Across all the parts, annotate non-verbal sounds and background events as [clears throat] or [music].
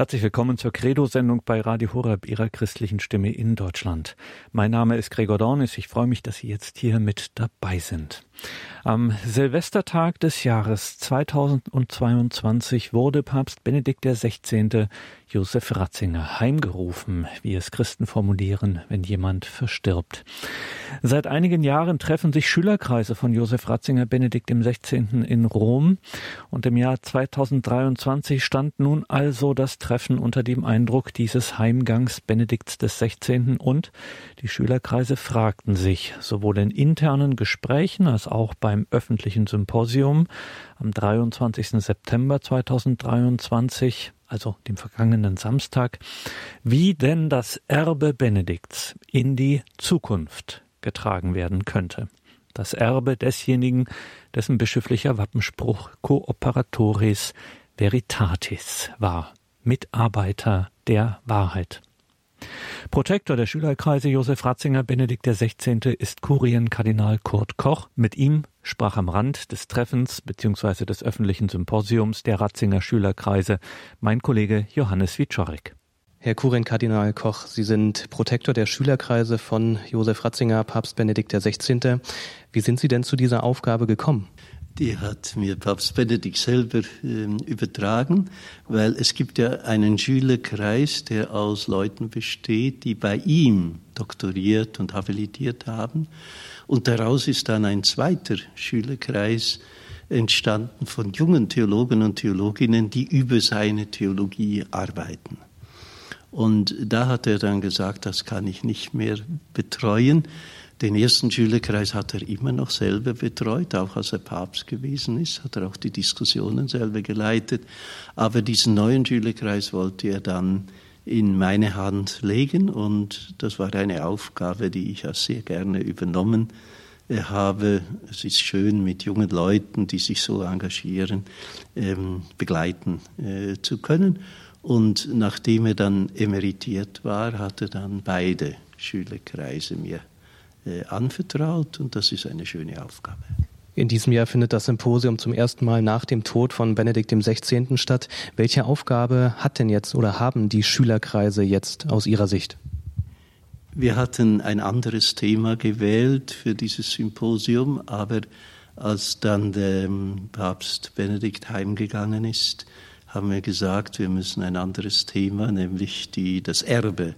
Herzlich willkommen zur Credo-Sendung bei Radio Horeb, Ihrer christlichen Stimme in Deutschland. Mein Name ist Gregor Dornis. Ich freue mich, dass Sie jetzt hier mit dabei sind. Am Silvestertag des Jahres 2022 wurde Papst Benedikt XVI. Josef Ratzinger heimgerufen, wie es Christen formulieren, wenn jemand verstirbt. Seit einigen Jahren treffen sich Schülerkreise von Josef Ratzinger Benedikt XVI. in Rom und im Jahr 2023 stand nun also das Treffen unter dem Eindruck dieses Heimgangs Benedikts XVI. und die Schülerkreise fragten sich sowohl in internen Gesprächen als auch beim öffentlichen Symposium am 23. September 2023, also dem vergangenen Samstag, wie denn das Erbe Benedikts in die Zukunft getragen werden könnte. Das Erbe desjenigen, dessen bischöflicher Wappenspruch Cooperatoris Veritatis war, Mitarbeiter der Wahrheit. Protektor der Schülerkreise Josef Ratzinger Benedikt XVI. ist Kurienkardinal Kurt Koch. Mit ihm sprach am Rand des Treffens bzw. des öffentlichen Symposiums der Ratzinger Schülerkreise mein Kollege Johannes Wiczorek. Herr Kurienkardinal Koch, Sie sind Protektor der Schülerkreise von Josef Ratzinger, Papst Benedikt XVI. Wie sind Sie denn zu dieser Aufgabe gekommen? Die hat mir Papst Benedikt selber äh, übertragen, weil es gibt ja einen Schülerkreis, der aus Leuten besteht, die bei ihm doktoriert und habilitiert haben. Und daraus ist dann ein zweiter Schülerkreis entstanden von jungen Theologen und Theologinnen, die über seine Theologie arbeiten. Und da hat er dann gesagt, das kann ich nicht mehr betreuen. Den ersten Schülerkreis hat er immer noch selber betreut, auch als er Papst gewesen ist, hat er auch die Diskussionen selber geleitet. Aber diesen neuen Schülerkreis wollte er dann in meine Hand legen und das war eine Aufgabe, die ich auch sehr gerne übernommen habe. Es ist schön, mit jungen Leuten, die sich so engagieren, ähm, begleiten äh, zu können. Und nachdem er dann emeritiert war, hat er dann beide Schülerkreise mir äh, anvertraut und das ist eine schöne Aufgabe. In diesem Jahr findet das Symposium zum ersten Mal nach dem Tod von Benedikt XVI. statt. Welche Aufgabe hat denn jetzt oder haben die Schülerkreise jetzt aus Ihrer Sicht? Wir hatten ein anderes Thema gewählt für dieses Symposium, aber als dann der Papst Benedikt heimgegangen ist, haben wir gesagt, wir müssen ein anderes Thema, nämlich die, das Erbe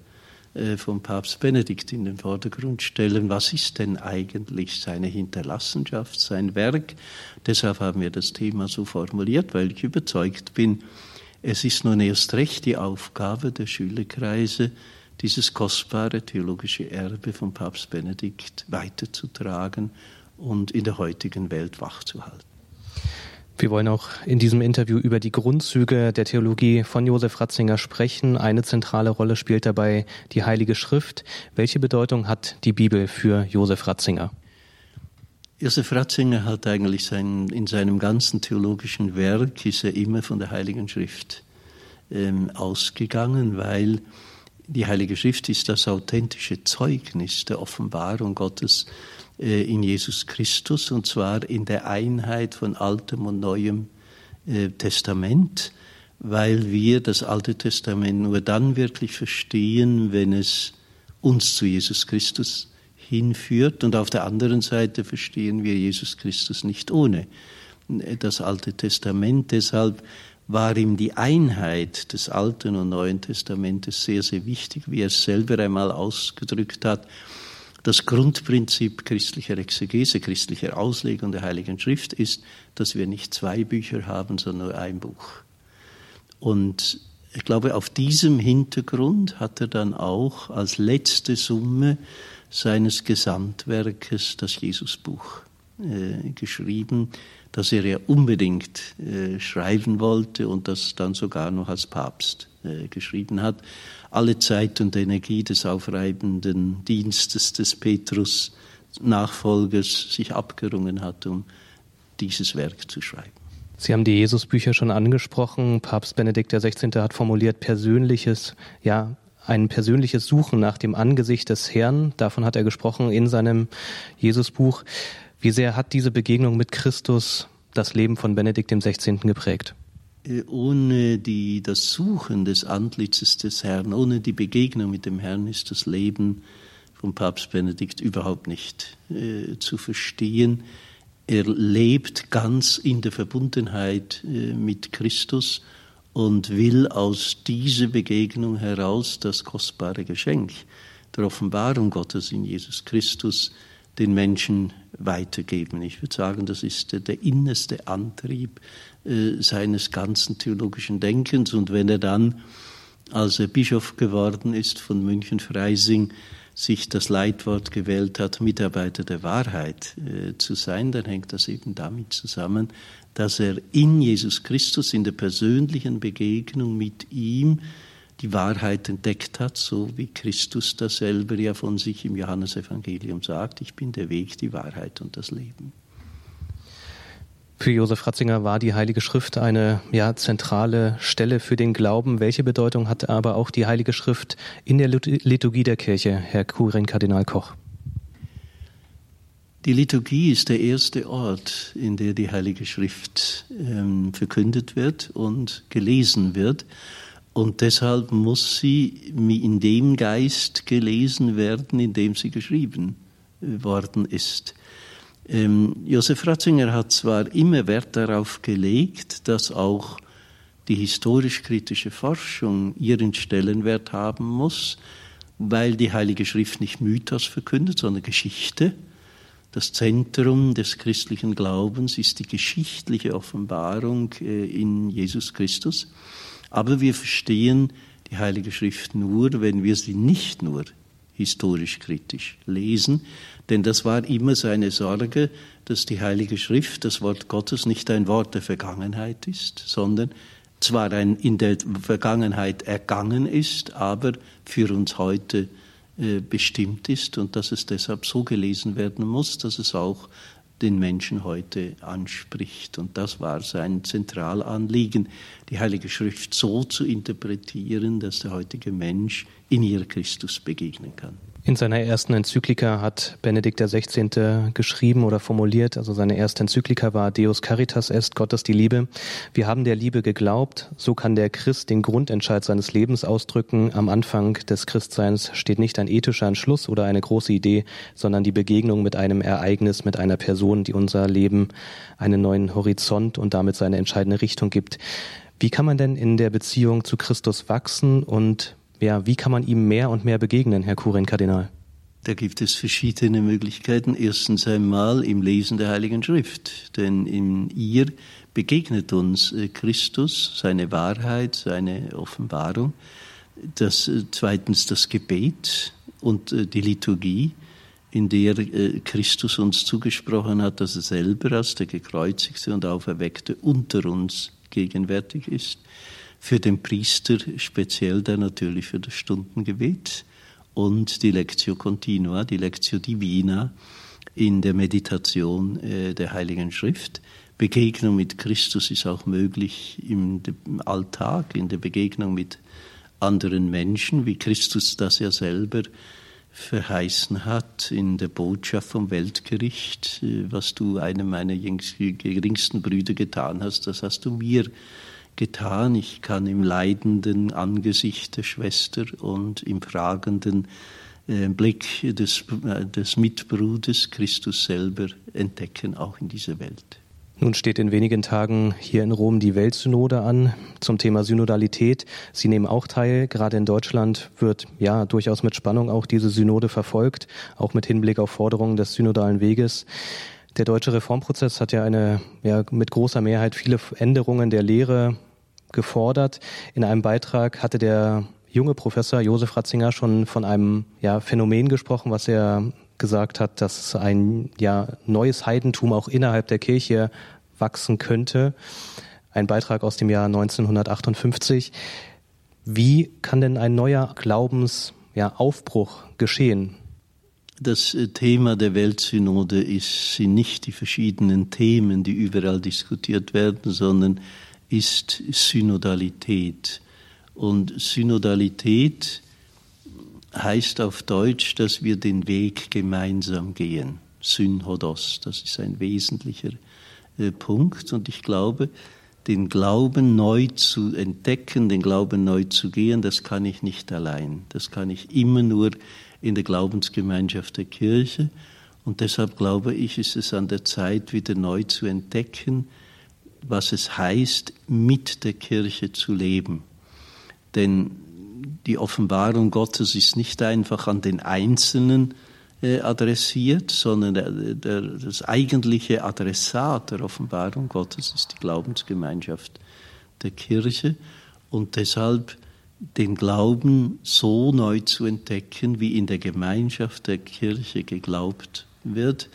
äh, vom Papst Benedikt in den Vordergrund stellen. Was ist denn eigentlich seine Hinterlassenschaft, sein Werk? Deshalb haben wir das Thema so formuliert, weil ich überzeugt bin, es ist nun erst recht die Aufgabe der Schülerkreise, dieses kostbare theologische Erbe von Papst Benedikt weiterzutragen und in der heutigen Welt wachzuhalten. Wir wollen auch in diesem Interview über die Grundzüge der Theologie von Josef Ratzinger sprechen. Eine zentrale Rolle spielt dabei die Heilige Schrift. Welche Bedeutung hat die Bibel für Josef Ratzinger? Josef Ratzinger hat eigentlich sein, in seinem ganzen theologischen Werk ist er immer von der Heiligen Schrift ähm, ausgegangen, weil die Heilige Schrift ist das authentische Zeugnis der Offenbarung Gottes in Jesus Christus und zwar in der Einheit von Altem und Neuem äh, Testament, weil wir das Alte Testament nur dann wirklich verstehen, wenn es uns zu Jesus Christus hinführt und auf der anderen Seite verstehen wir Jesus Christus nicht ohne äh, das Alte Testament. Deshalb war ihm die Einheit des Alten und Neuen Testamentes sehr, sehr wichtig, wie er es selber einmal ausgedrückt hat. Das Grundprinzip christlicher Exegese, christlicher Auslegung der Heiligen Schrift ist, dass wir nicht zwei Bücher haben, sondern nur ein Buch. Und ich glaube, auf diesem Hintergrund hat er dann auch als letzte Summe seines Gesamtwerkes das Jesusbuch äh, geschrieben, das er ja unbedingt äh, schreiben wollte und das dann sogar noch als Papst äh, geschrieben hat alle Zeit und Energie des aufreibenden Dienstes des Petrus Nachfolgers sich abgerungen hat, um dieses Werk zu schreiben. Sie haben die Jesusbücher schon angesprochen. Papst Benedikt XVI. hat formuliert persönliches, ja, ein persönliches Suchen nach dem Angesicht des Herrn. Davon hat er gesprochen in seinem Jesusbuch. Wie sehr hat diese Begegnung mit Christus das Leben von Benedikt XVI. geprägt? Äh, ohne die, das Suchen des Antlitzes des Herrn, ohne die Begegnung mit dem Herrn ist das Leben von Papst Benedikt überhaupt nicht äh, zu verstehen. Er lebt ganz in der Verbundenheit äh, mit Christus und will aus dieser Begegnung heraus das kostbare Geschenk der Offenbarung Gottes in Jesus Christus den Menschen weitergeben. Ich würde sagen, das ist der innerste Antrieb seines ganzen theologischen Denkens. Und wenn er dann, als er Bischof geworden ist von München-Freising, sich das Leitwort gewählt hat, Mitarbeiter der Wahrheit äh, zu sein, dann hängt das eben damit zusammen, dass er in Jesus Christus, in der persönlichen Begegnung mit ihm, die Wahrheit entdeckt hat, so wie Christus das selber ja von sich im Johannesevangelium sagt, ich bin der Weg, die Wahrheit und das Leben. Für Josef Ratzinger war die Heilige Schrift eine ja, zentrale Stelle für den Glauben. Welche Bedeutung hat aber auch die Heilige Schrift in der Liturgie der Kirche, Herr Kurin Kardinal Koch? Die Liturgie ist der erste Ort, in der die Heilige Schrift ähm, verkündet wird und gelesen wird. Und deshalb muss sie in dem Geist gelesen werden, in dem sie geschrieben äh, worden ist. Ähm, Josef Ratzinger hat zwar immer Wert darauf gelegt, dass auch die historisch-kritische Forschung ihren Stellenwert haben muss, weil die Heilige Schrift nicht Mythos verkündet, sondern Geschichte. Das Zentrum des christlichen Glaubens ist die geschichtliche Offenbarung äh, in Jesus Christus. Aber wir verstehen die Heilige Schrift nur, wenn wir sie nicht nur historisch kritisch lesen, denn das war immer seine Sorge, dass die Heilige Schrift, das Wort Gottes, nicht ein Wort der Vergangenheit ist, sondern zwar ein in der Vergangenheit ergangen ist, aber für uns heute äh, bestimmt ist und dass es deshalb so gelesen werden muss, dass es auch den Menschen heute anspricht. Und das war sein Zentralanliegen, die Heilige Schrift so zu interpretieren, dass der heutige Mensch in ihr Christus begegnen kann. In seiner ersten Enzyklika hat Benedikt XVI. geschrieben oder formuliert, also seine erste Enzyklika war Deus Caritas est, Gott ist die Liebe. Wir haben der Liebe geglaubt, so kann der Christ den Grundentscheid seines Lebens ausdrücken. Am Anfang des Christseins steht nicht ein ethischer Entschluss oder eine große Idee, sondern die Begegnung mit einem Ereignis, mit einer Person, die unser Leben einen neuen Horizont und damit seine entscheidende Richtung gibt. Wie kann man denn in der Beziehung zu Christus wachsen und ja, wie kann man ihm mehr und mehr begegnen, Herr Kurin Kardinal? Da gibt es verschiedene Möglichkeiten. Erstens einmal im Lesen der Heiligen Schrift, denn in ihr begegnet uns äh, Christus, seine Wahrheit, seine Offenbarung. Das, äh, zweitens das Gebet und äh, die Liturgie, in der Christus uns zugesprochen hat, dass er selber als der gekreuzigte und auferweckte unter uns gegenwärtig ist für den Priester speziell dann natürlich für das Stundengebet und die Lectio Continua, die Lectio Divina in der Meditation äh, der Heiligen Schrift. Begegnung mit Christus ist auch möglich im, im Alltag, in der Begegnung mit anderen Menschen, wie Christus das ja selber verheißen hat in der Botschaft vom Weltgericht, äh, was du einem meiner geringsten Brüder getan hast, das hast du mir getan. Ich kann im leidenden Angesicht der Schwester und im fragenden äh, Blick des, äh, des Mitbruders Christus selber entdecken, auch in dieser Welt. Nun steht in wenigen Tagen hier in Rom die Weltsynode an zum Thema Synodalität. Sie nehmen auch teil. Gerade in Deutschland wird ja durchaus mit Spannung auch diese Synode verfolgt, auch mit Hinblick auf Forderungen des synodalen Weges. Der deutsche Reformprozess hat ja eine ja, mit großer Mehrheit viele Änderungen der Lehre gefordert. In einem Beitrag hatte der junge Professor Josef Ratzinger schon von einem ja, Phänomen gesprochen, was er gesagt hat, dass ein ja, neues Heidentum auch innerhalb der Kirche wachsen könnte. Ein Beitrag aus dem Jahr 1958. Wie kann denn ein neuer Glaubensaufbruch ja, geschehen? Das äh, Thema der Weltsynode ist, sind nicht die verschiedenen Themen, die überall diskutiert werden, sondern ist Synodalität. Und Synodalität heißt auf Deutsch, dass wir den Weg gemeinsam gehen. Synhodos, das ist ein wesentlicher äh, Punkt. Und ich glaube, den Glauben neu zu entdecken, den Glauben neu zu gehen, das kann ich nicht allein. Das kann ich immer nur in der Glaubensgemeinschaft der Kirche. Und deshalb glaube ich, ist es an der Zeit, wieder neu zu entdecken, was es heißt, mit der Kirche zu leben. Denn die Offenbarung Gottes ist nicht einfach an den Einzelnen äh, adressiert, sondern der, der, das eigentliche Adressat der Offenbarung Gottes ist die Glaubensgemeinschaft der Kirche und deshalb den Glauben so neu zu entdecken, wie in der Gemeinschaft der Kirche geglaubt wird,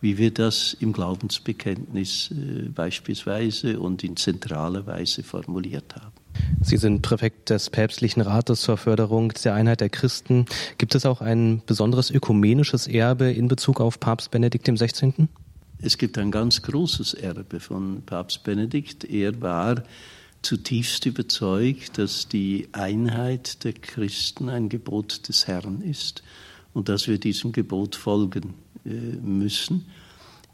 wie wir das im Glaubensbekenntnis äh, beispielsweise und in zentraler Weise formuliert haben. Sie sind Präfekt des Päpstlichen Rates zur Förderung der Einheit der Christen. Gibt es auch ein besonderes ökumenisches Erbe in Bezug auf Papst Benedikt XVI.? Es gibt ein ganz großes Erbe von Papst Benedikt. Er war zutiefst überzeugt, dass die Einheit der Christen ein Gebot des Herrn ist und dass wir diesem Gebot folgen äh, müssen.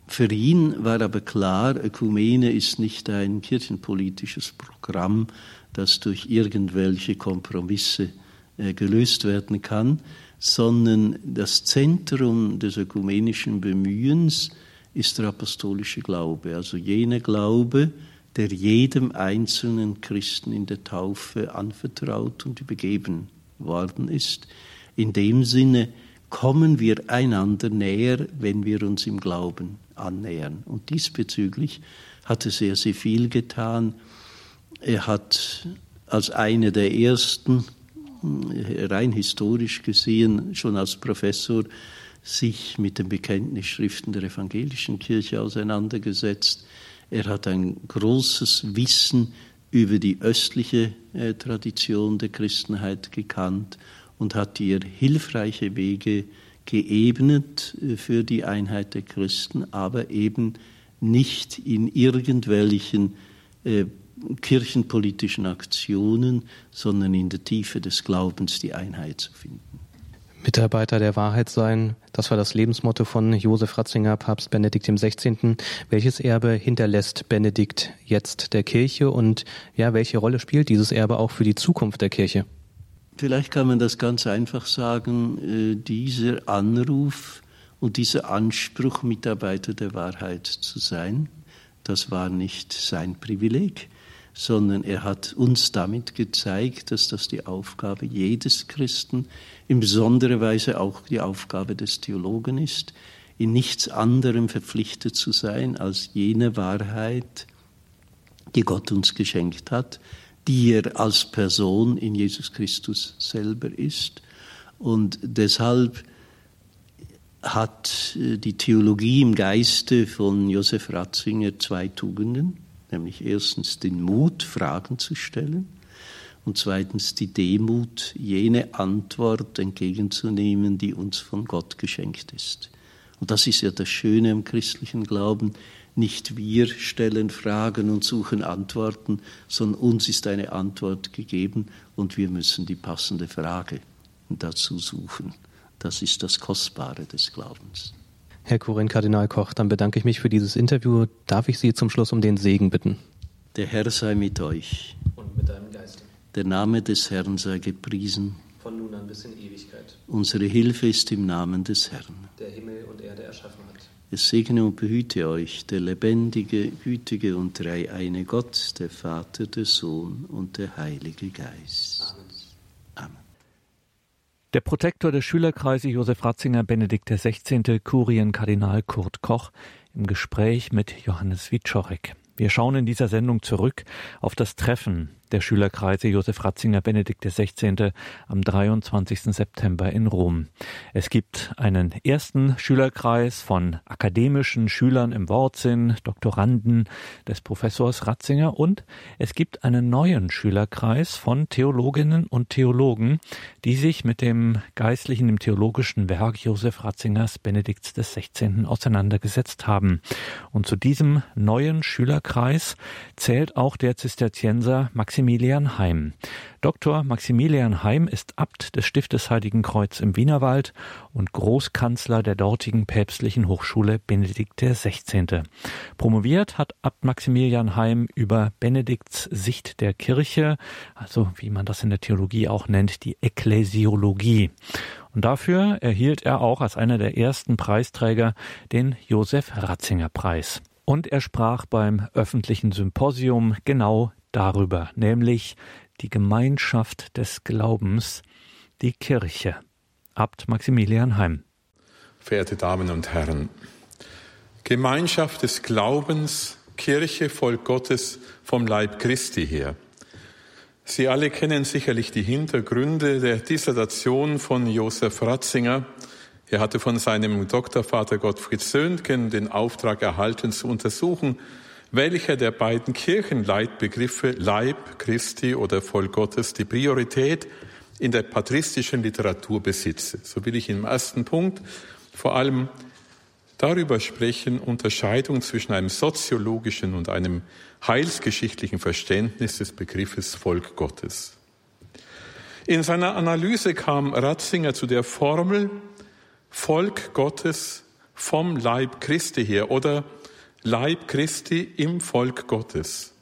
Für ihn war aber klar, Ökumene ist nicht ein kirchenpolitisches Programm, das durch irgendwelche Kompromisse äh, gelöst werden kann, sondern das Zentrum des ökumenischen Bemühens ist der apostolische Glaube, also jener Glaube, der jedem einzelnen Christen in der Taufe anvertraut und übergeben worden ist. In dem Sinne kommen wir einander näher, wenn wir uns im Glauben annähern. Und diesbezüglich hat er sehr, sehr viel getan. Er hat als einer der ersten, rein historisch gesehen, schon als Professor sich mit den Bekenntnisschriften der evangelischen Kirche auseinandergesetzt. Er hat ein großes Wissen über die östliche äh, Tradition der Christenheit gekannt und hat ihr hilfreiche Wege geebnet äh, für die Einheit der Christen, aber eben nicht in irgendwelchen äh, kirchenpolitischen Aktionen, sondern in der Tiefe des Glaubens die Einheit zu finden. Mitarbeiter der Wahrheit sein, das war das Lebensmotto von Josef Ratzinger, Papst Benedikt XVI. Welches Erbe hinterlässt Benedikt jetzt der Kirche und ja, welche Rolle spielt dieses Erbe auch für die Zukunft der Kirche? Vielleicht kann man das ganz einfach sagen, äh, dieser Anruf und dieser Anspruch, Mitarbeiter der Wahrheit zu sein, das war nicht sein Privileg sondern er hat uns damit gezeigt, dass das die Aufgabe jedes Christen, in besonderer Weise auch die Aufgabe des Theologen ist, in nichts anderem verpflichtet zu sein als jene Wahrheit, die Gott uns geschenkt hat, die er als Person in Jesus Christus selber ist. Und deshalb hat äh, die Theologie im Geiste von Josef Ratzinger zwei Tugenden nämlich erstens den Mut, Fragen zu stellen und zweitens die Demut, jene Antwort entgegenzunehmen, die uns von Gott geschenkt ist. Und das ist ja das Schöne am christlichen Glauben. Nicht wir stellen Fragen und suchen Antworten, sondern uns ist eine Antwort gegeben und wir müssen die passende Frage dazu suchen. Das ist das Kostbare des Glaubens. Herr Kurin Kardinal Koch, dann bedanke ich mich für dieses Interview. Darf ich Sie zum Schluss um den Segen bitten? Der Herr sei mit euch. Und mit deinem Geiste. Der Name des Herrn sei gepriesen. Von nun an bis in Ewigkeit. Unsere Hilfe ist im Namen des Herrn. Der Himmel und Erde erschaffen hat. Es segne und behüte euch der lebendige, gütige und dreieine Gott, der Vater, der Sohn und der Heilige Geist. Der Protektor der Schülerkreise Josef Ratzinger Benedikt XVI. Kurienkardinal Kurt Koch im Gespräch mit Johannes Wiczorek. Wir schauen in dieser Sendung zurück auf das Treffen der Schülerkreise Josef Ratzinger Benedikt XVI. am 23. September in Rom. Es gibt einen ersten Schülerkreis von akademischen Schülern im Wortsinn, Doktoranden des Professors Ratzinger und es gibt einen neuen Schülerkreis von Theologinnen und Theologen, die sich mit dem geistlichen, dem theologischen Werk Josef Ratzingers Benedikts XVI. auseinandergesetzt haben. Und zu diesem neuen Schülerkreis zählt auch der Zisterzienser Maximilian Maximilian Heim. Dr. Maximilian Heim ist Abt des Stiftes Heiligen Kreuz im Wienerwald und Großkanzler der dortigen päpstlichen Hochschule Benedikt XVI. Promoviert hat Abt Maximilian Heim über Benedikts Sicht der Kirche, also wie man das in der Theologie auch nennt, die Ekklesiologie. Und dafür erhielt er auch als einer der ersten Preisträger den Josef Ratzinger Preis. Und er sprach beim öffentlichen Symposium genau darüber, nämlich die Gemeinschaft des Glaubens, die Kirche. Abt Maximilian Heim. Verehrte Damen und Herren, Gemeinschaft des Glaubens, Kirche, Volk Gottes vom Leib Christi her. Sie alle kennen sicherlich die Hintergründe der Dissertation von Josef Ratzinger. Er hatte von seinem Doktorvater Gottfried Söntgen den Auftrag erhalten, zu untersuchen, welcher der beiden Kirchenleitbegriffe Leib Christi oder Volk Gottes die Priorität in der patristischen Literatur besitze. So will ich im ersten Punkt vor allem darüber sprechen, Unterscheidung zwischen einem soziologischen und einem heilsgeschichtlichen Verständnis des Begriffes Volk Gottes. In seiner Analyse kam Ratzinger zu der Formel Volk Gottes vom Leib Christi her oder Leib Christi im Volk Gottes.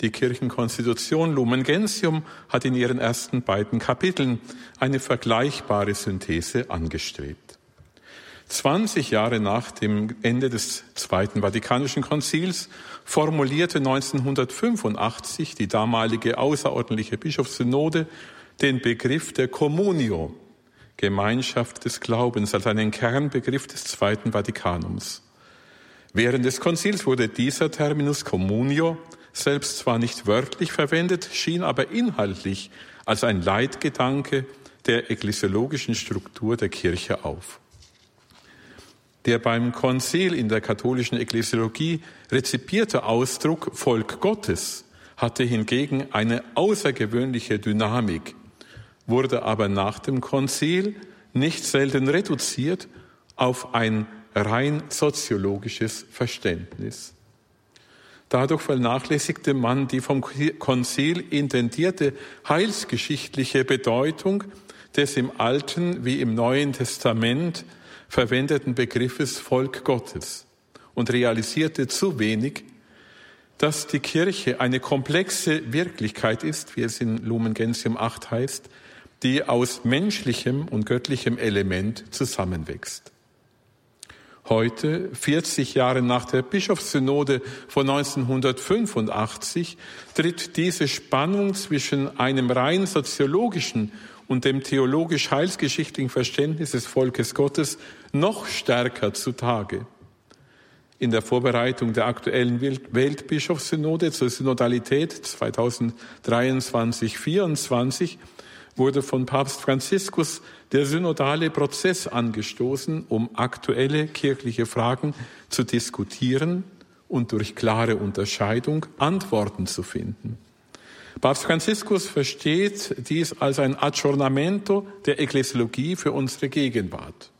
Die Kirchenkonstitution Lumen Gentium hat in ihren ersten beiden Kapiteln eine vergleichbare Synthese angestrebt. 20 Jahre nach dem Ende des Zweiten Vatikanischen Konzils formulierte 1985 die damalige außerordentliche Bischofssynode den Begriff der Communio, Gemeinschaft des Glaubens, als einen Kernbegriff des Zweiten Vatikanums. Während des Konzils wurde dieser Terminus communio selbst zwar nicht wörtlich verwendet, schien aber inhaltlich als ein Leitgedanke der ekklesiologischen Struktur der Kirche auf. Der beim Konzil in der katholischen Ekklesiologie rezipierte Ausdruck Volk Gottes hatte hingegen eine außergewöhnliche Dynamik, wurde aber nach dem Konzil nicht selten reduziert auf ein rein soziologisches Verständnis. Dadurch vernachlässigte man die vom Konzil intendierte heilsgeschichtliche Bedeutung des im Alten wie im Neuen Testament verwendeten Begriffes Volk Gottes und realisierte zu wenig, dass die Kirche eine komplexe Wirklichkeit ist, wie es in Lumen Gentium 8 heißt, die aus menschlichem und göttlichem Element zusammenwächst. Heute, 40 Jahre nach der Bischofssynode von 1985, tritt diese Spannung zwischen einem rein soziologischen und dem theologisch-heilsgeschichtlichen Verständnis des Volkes Gottes noch stärker zutage. In der Vorbereitung der aktuellen Weltbischofssynode zur Synodalität 2023-24 wurde von Papst Franziskus der synodale Prozess angestoßen, um aktuelle kirchliche Fragen zu diskutieren und durch klare Unterscheidung Antworten zu finden. Papst Franziskus versteht dies als ein Aggiornamento der Ekklesiologie für unsere Gegenwart.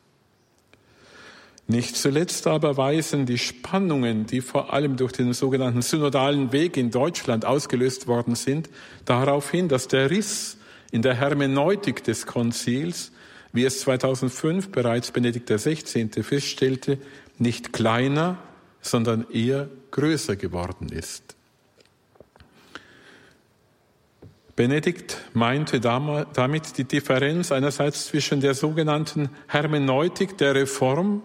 Nicht zuletzt aber weisen die Spannungen, die vor allem durch den sogenannten synodalen Weg in Deutschland ausgelöst worden sind, darauf hin, dass der Riss in der Hermeneutik des Konzils, wie es 2005 bereits Benedikt XVI. feststellte, nicht kleiner, sondern eher größer geworden ist. Benedikt meinte damit die Differenz einerseits zwischen der sogenannten Hermeneutik der Reform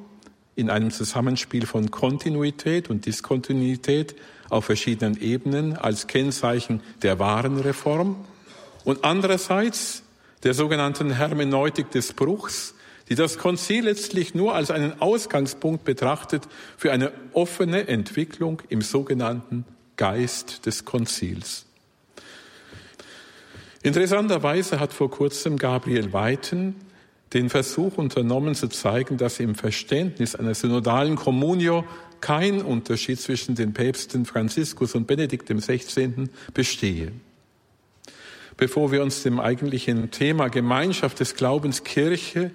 in einem Zusammenspiel von Kontinuität und Diskontinuität auf verschiedenen Ebenen als Kennzeichen der wahren Reform und andererseits der sogenannten Hermeneutik des Bruchs, die das Konzil letztlich nur als einen Ausgangspunkt betrachtet für eine offene Entwicklung im sogenannten Geist des Konzils. Interessanterweise hat vor kurzem Gabriel Weiten den Versuch unternommen zu zeigen, dass im Verständnis einer synodalen Communio kein Unterschied zwischen den Päpsten Franziskus und Benedikt XVI. bestehe. Bevor wir uns dem eigentlichen Thema Gemeinschaft des Glaubens Kirche,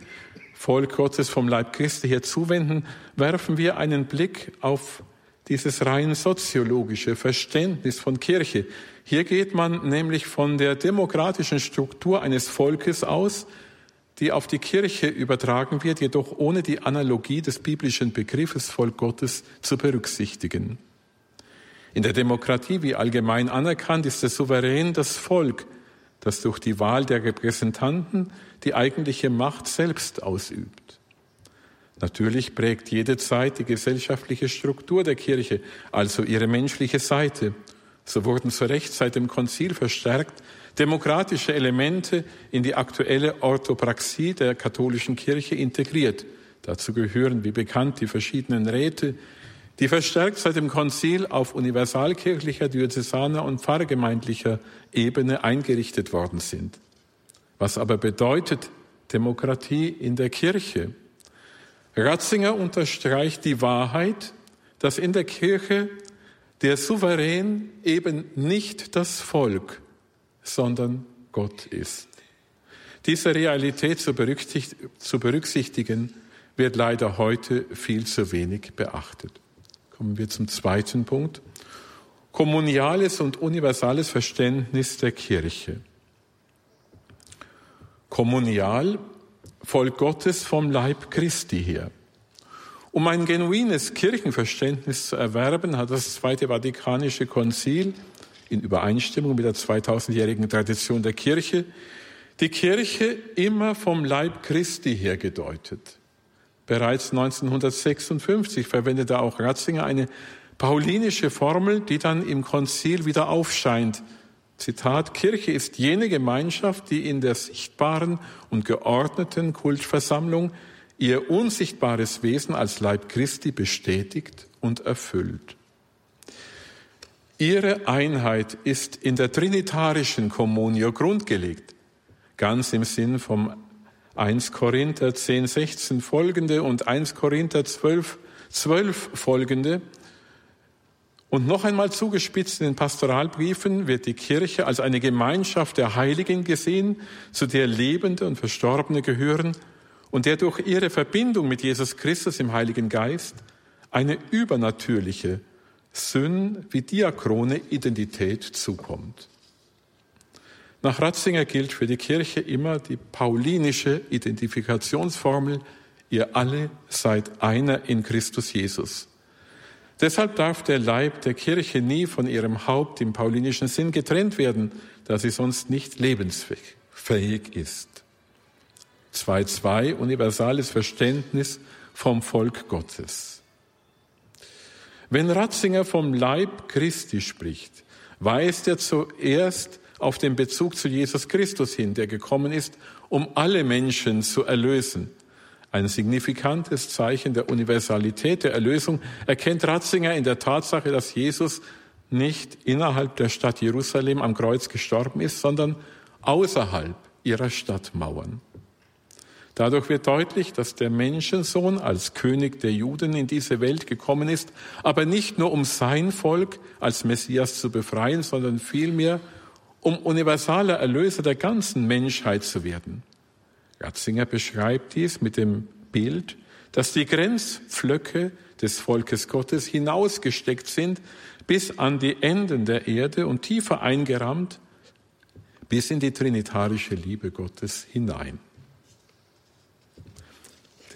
Volk Gottes vom Leib Christi hier zuwenden, werfen wir einen Blick auf dieses rein soziologische Verständnis von Kirche. Hier geht man nämlich von der demokratischen Struktur eines Volkes aus, die auf die Kirche übertragen wird, jedoch ohne die Analogie des biblischen Begriffes Volk Gottes zu berücksichtigen. In der Demokratie, wie allgemein anerkannt, ist der Souverän das Volk, das durch die Wahl der Repräsentanten die eigentliche Macht selbst ausübt. Natürlich prägt jede Zeit die gesellschaftliche Struktur der Kirche, also ihre menschliche Seite. So wurden zu Recht seit dem Konzil verstärkt demokratische Elemente in die aktuelle Orthopraxie der katholischen Kirche integriert. Dazu gehören, wie bekannt, die verschiedenen Räte, die verstärkt seit dem Konzil auf universalkirchlicher, diözesaner und pfarrgemeindlicher Ebene eingerichtet worden sind. Was aber bedeutet Demokratie in der Kirche? Ratzinger unterstreicht die Wahrheit, dass in der Kirche der Souverän eben nicht das Volk, sondern Gott ist. Diese Realität zu berücksichtigen, wird leider heute viel zu wenig beachtet. Kommen wir zum zweiten Punkt. Kommuniales und universales Verständnis der Kirche. Kommunial, Volk Gottes vom Leib Christi her. Um ein genuines Kirchenverständnis zu erwerben, hat das Zweite Vatikanische Konzil in Übereinstimmung mit der 2000-jährigen Tradition der Kirche die Kirche immer vom Leib Christi her gedeutet. Bereits 1956 verwendete auch Ratzinger eine paulinische Formel, die dann im Konzil wieder aufscheint. Zitat, Kirche ist jene Gemeinschaft, die in der sichtbaren und geordneten Kultversammlung ihr unsichtbares Wesen als Leib Christi bestätigt und erfüllt. Ihre Einheit ist in der trinitarischen Kommunio grundgelegt, ganz im Sinn vom 1 Korinther 10, 16 folgende und 1 Korinther 12, 12 folgende. Und noch einmal zugespitzt in den Pastoralbriefen wird die Kirche als eine Gemeinschaft der Heiligen gesehen, zu der Lebende und Verstorbene gehören und der durch ihre Verbindung mit Jesus Christus im Heiligen Geist eine übernatürliche Syn wie diachrone Identität zukommt. Nach Ratzinger gilt für die Kirche immer die paulinische Identifikationsformel, ihr alle seid einer in Christus Jesus. Deshalb darf der Leib der Kirche nie von ihrem Haupt im paulinischen Sinn getrennt werden, da sie sonst nicht lebensfähig ist. 2.2 universales Verständnis vom Volk Gottes. Wenn Ratzinger vom Leib Christi spricht, weist er zuerst auf den Bezug zu Jesus Christus hin, der gekommen ist, um alle Menschen zu erlösen. Ein signifikantes Zeichen der Universalität der Erlösung erkennt Ratzinger in der Tatsache, dass Jesus nicht innerhalb der Stadt Jerusalem am Kreuz gestorben ist, sondern außerhalb ihrer Stadtmauern. Dadurch wird deutlich, dass der Menschensohn als König der Juden in diese Welt gekommen ist, aber nicht nur um sein Volk als Messias zu befreien, sondern vielmehr um universaler Erlöser der ganzen Menschheit zu werden. Ratzinger beschreibt dies mit dem Bild, dass die Grenzpflöcke des Volkes Gottes hinausgesteckt sind bis an die Enden der Erde und tiefer eingerammt bis in die trinitarische Liebe Gottes hinein.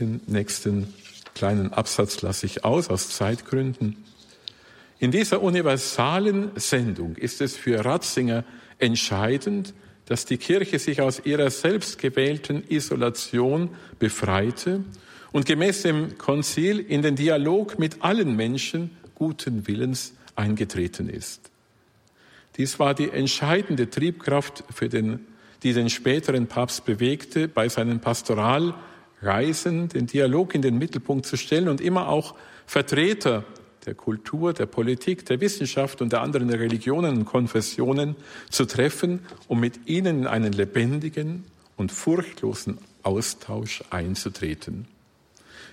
Den nächsten kleinen Absatz lasse ich aus, aus Zeitgründen. In dieser universalen Sendung ist es für Ratzinger entscheidend, dass die Kirche sich aus ihrer selbstgewählten Isolation befreite und gemäß dem Konzil in den Dialog mit allen Menschen guten Willens eingetreten ist. Dies war die entscheidende Triebkraft, für den, die den späteren Papst bewegte, bei seinen Pastoral- Reisen, den Dialog in den Mittelpunkt zu stellen und immer auch Vertreter der Kultur, der Politik, der Wissenschaft und der anderen Religionen und Konfessionen zu treffen, um mit ihnen in einen lebendigen und furchtlosen Austausch einzutreten.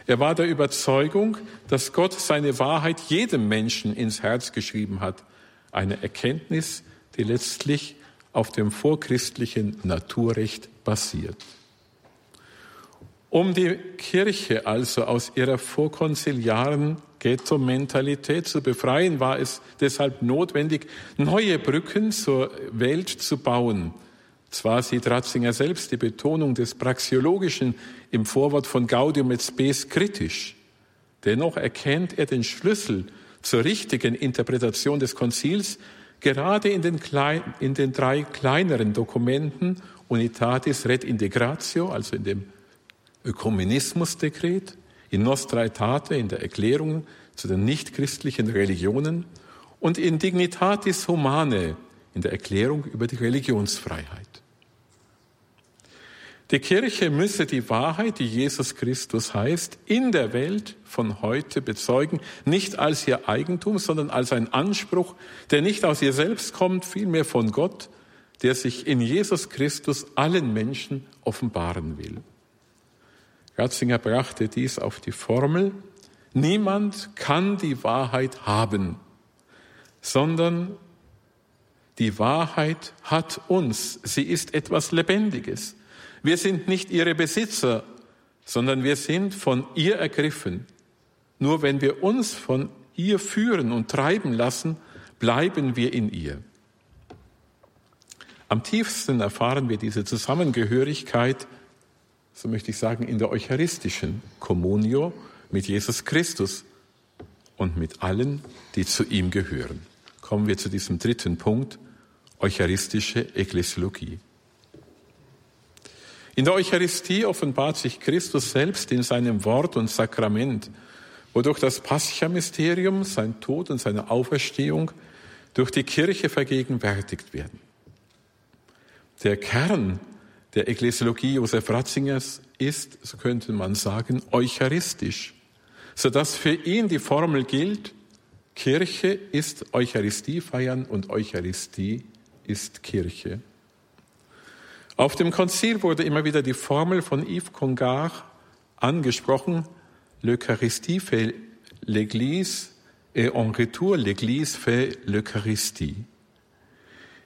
Er war der Überzeugung, dass Gott seine Wahrheit jedem Menschen ins Herz geschrieben hat, eine Erkenntnis, die letztlich auf dem vorchristlichen Naturrecht basiert. Um die Kirche also aus ihrer vorkonziliaren Ghetto-Mentalität zu befreien, war es deshalb notwendig, neue Brücken zur Welt zu bauen. Zwar sieht Ratzinger selbst die Betonung des Praxiologischen im Vorwort von Gaudium et Spes kritisch. Dennoch erkennt er den Schlüssel zur richtigen Interpretation des Konzils gerade in den, klein, in den drei kleineren Dokumenten Unitatis Red Integratio, also in dem Ökumenismusdekret, in Nostra Aetate, in der Erklärung zu den nichtchristlichen Religionen und in Dignitatis Humanae, in der Erklärung über die Religionsfreiheit. Die Kirche müsse die Wahrheit, die Jesus Christus heißt, in der Welt von heute bezeugen, nicht als ihr Eigentum, sondern als ein Anspruch, der nicht aus ihr selbst kommt, vielmehr von Gott, der sich in Jesus Christus allen Menschen offenbaren will. Ratzinger brachte dies auf die Formel, niemand kann die Wahrheit haben, sondern die Wahrheit hat uns. Sie ist etwas Lebendiges. Wir sind nicht ihre Besitzer, sondern wir sind von ihr ergriffen. Nur wenn wir uns von ihr führen und treiben lassen, bleiben wir in ihr. Am tiefsten erfahren wir diese Zusammengehörigkeit so möchte ich sagen, in der eucharistischen Communio mit Jesus Christus und mit allen, die zu ihm gehören. Kommen wir zu diesem dritten Punkt, eucharistische Ekklesiologie. In der Eucharistie offenbart sich Christus selbst in seinem Wort und Sakrament, wodurch das Pascha-Mysterium, sein Tod und seine Auferstehung durch die Kirche vergegenwärtigt werden. Der Kern der Ekklesiologie Josef Ratzingers ist, so könnte man sagen, eucharistisch, sodass für ihn die Formel gilt, Kirche ist Eucharistie feiern und Eucharistie ist Kirche. Auf dem Konzil wurde immer wieder die Formel von Yves Congar angesprochen, l'Eucharistie fait l'Église et en retour l'Église fait l'Eucharistie.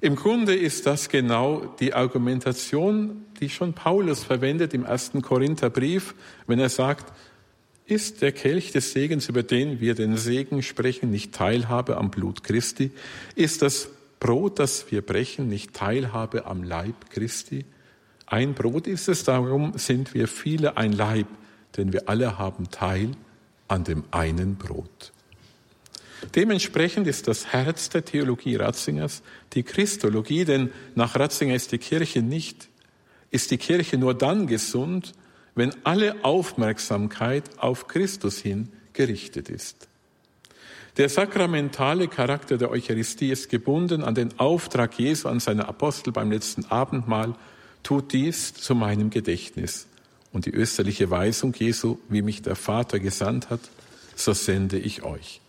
Im Grunde ist das genau die Argumentation, die schon Paulus verwendet im ersten Korintherbrief, wenn er sagt, ist der Kelch des Segens, über den wir den Segen sprechen, nicht Teilhabe am Blut Christi? Ist das Brot, das wir brechen, nicht Teilhabe am Leib Christi? Ein Brot ist es, darum sind wir viele ein Leib, denn wir alle haben Teil an dem einen Brot. Dementsprechend ist das Herz der Theologie Ratzingers die Christologie, denn nach Ratzinger ist die Kirche nicht, ist die Kirche nur dann gesund, wenn alle Aufmerksamkeit auf Christus hin gerichtet ist. Der sakramentale Charakter der Eucharistie ist gebunden an den Auftrag Jesu an seine Apostel beim letzten Abendmahl, tut dies zu meinem Gedächtnis. Und die österliche Weisung Jesu, wie mich der Vater gesandt hat, so sende ich euch.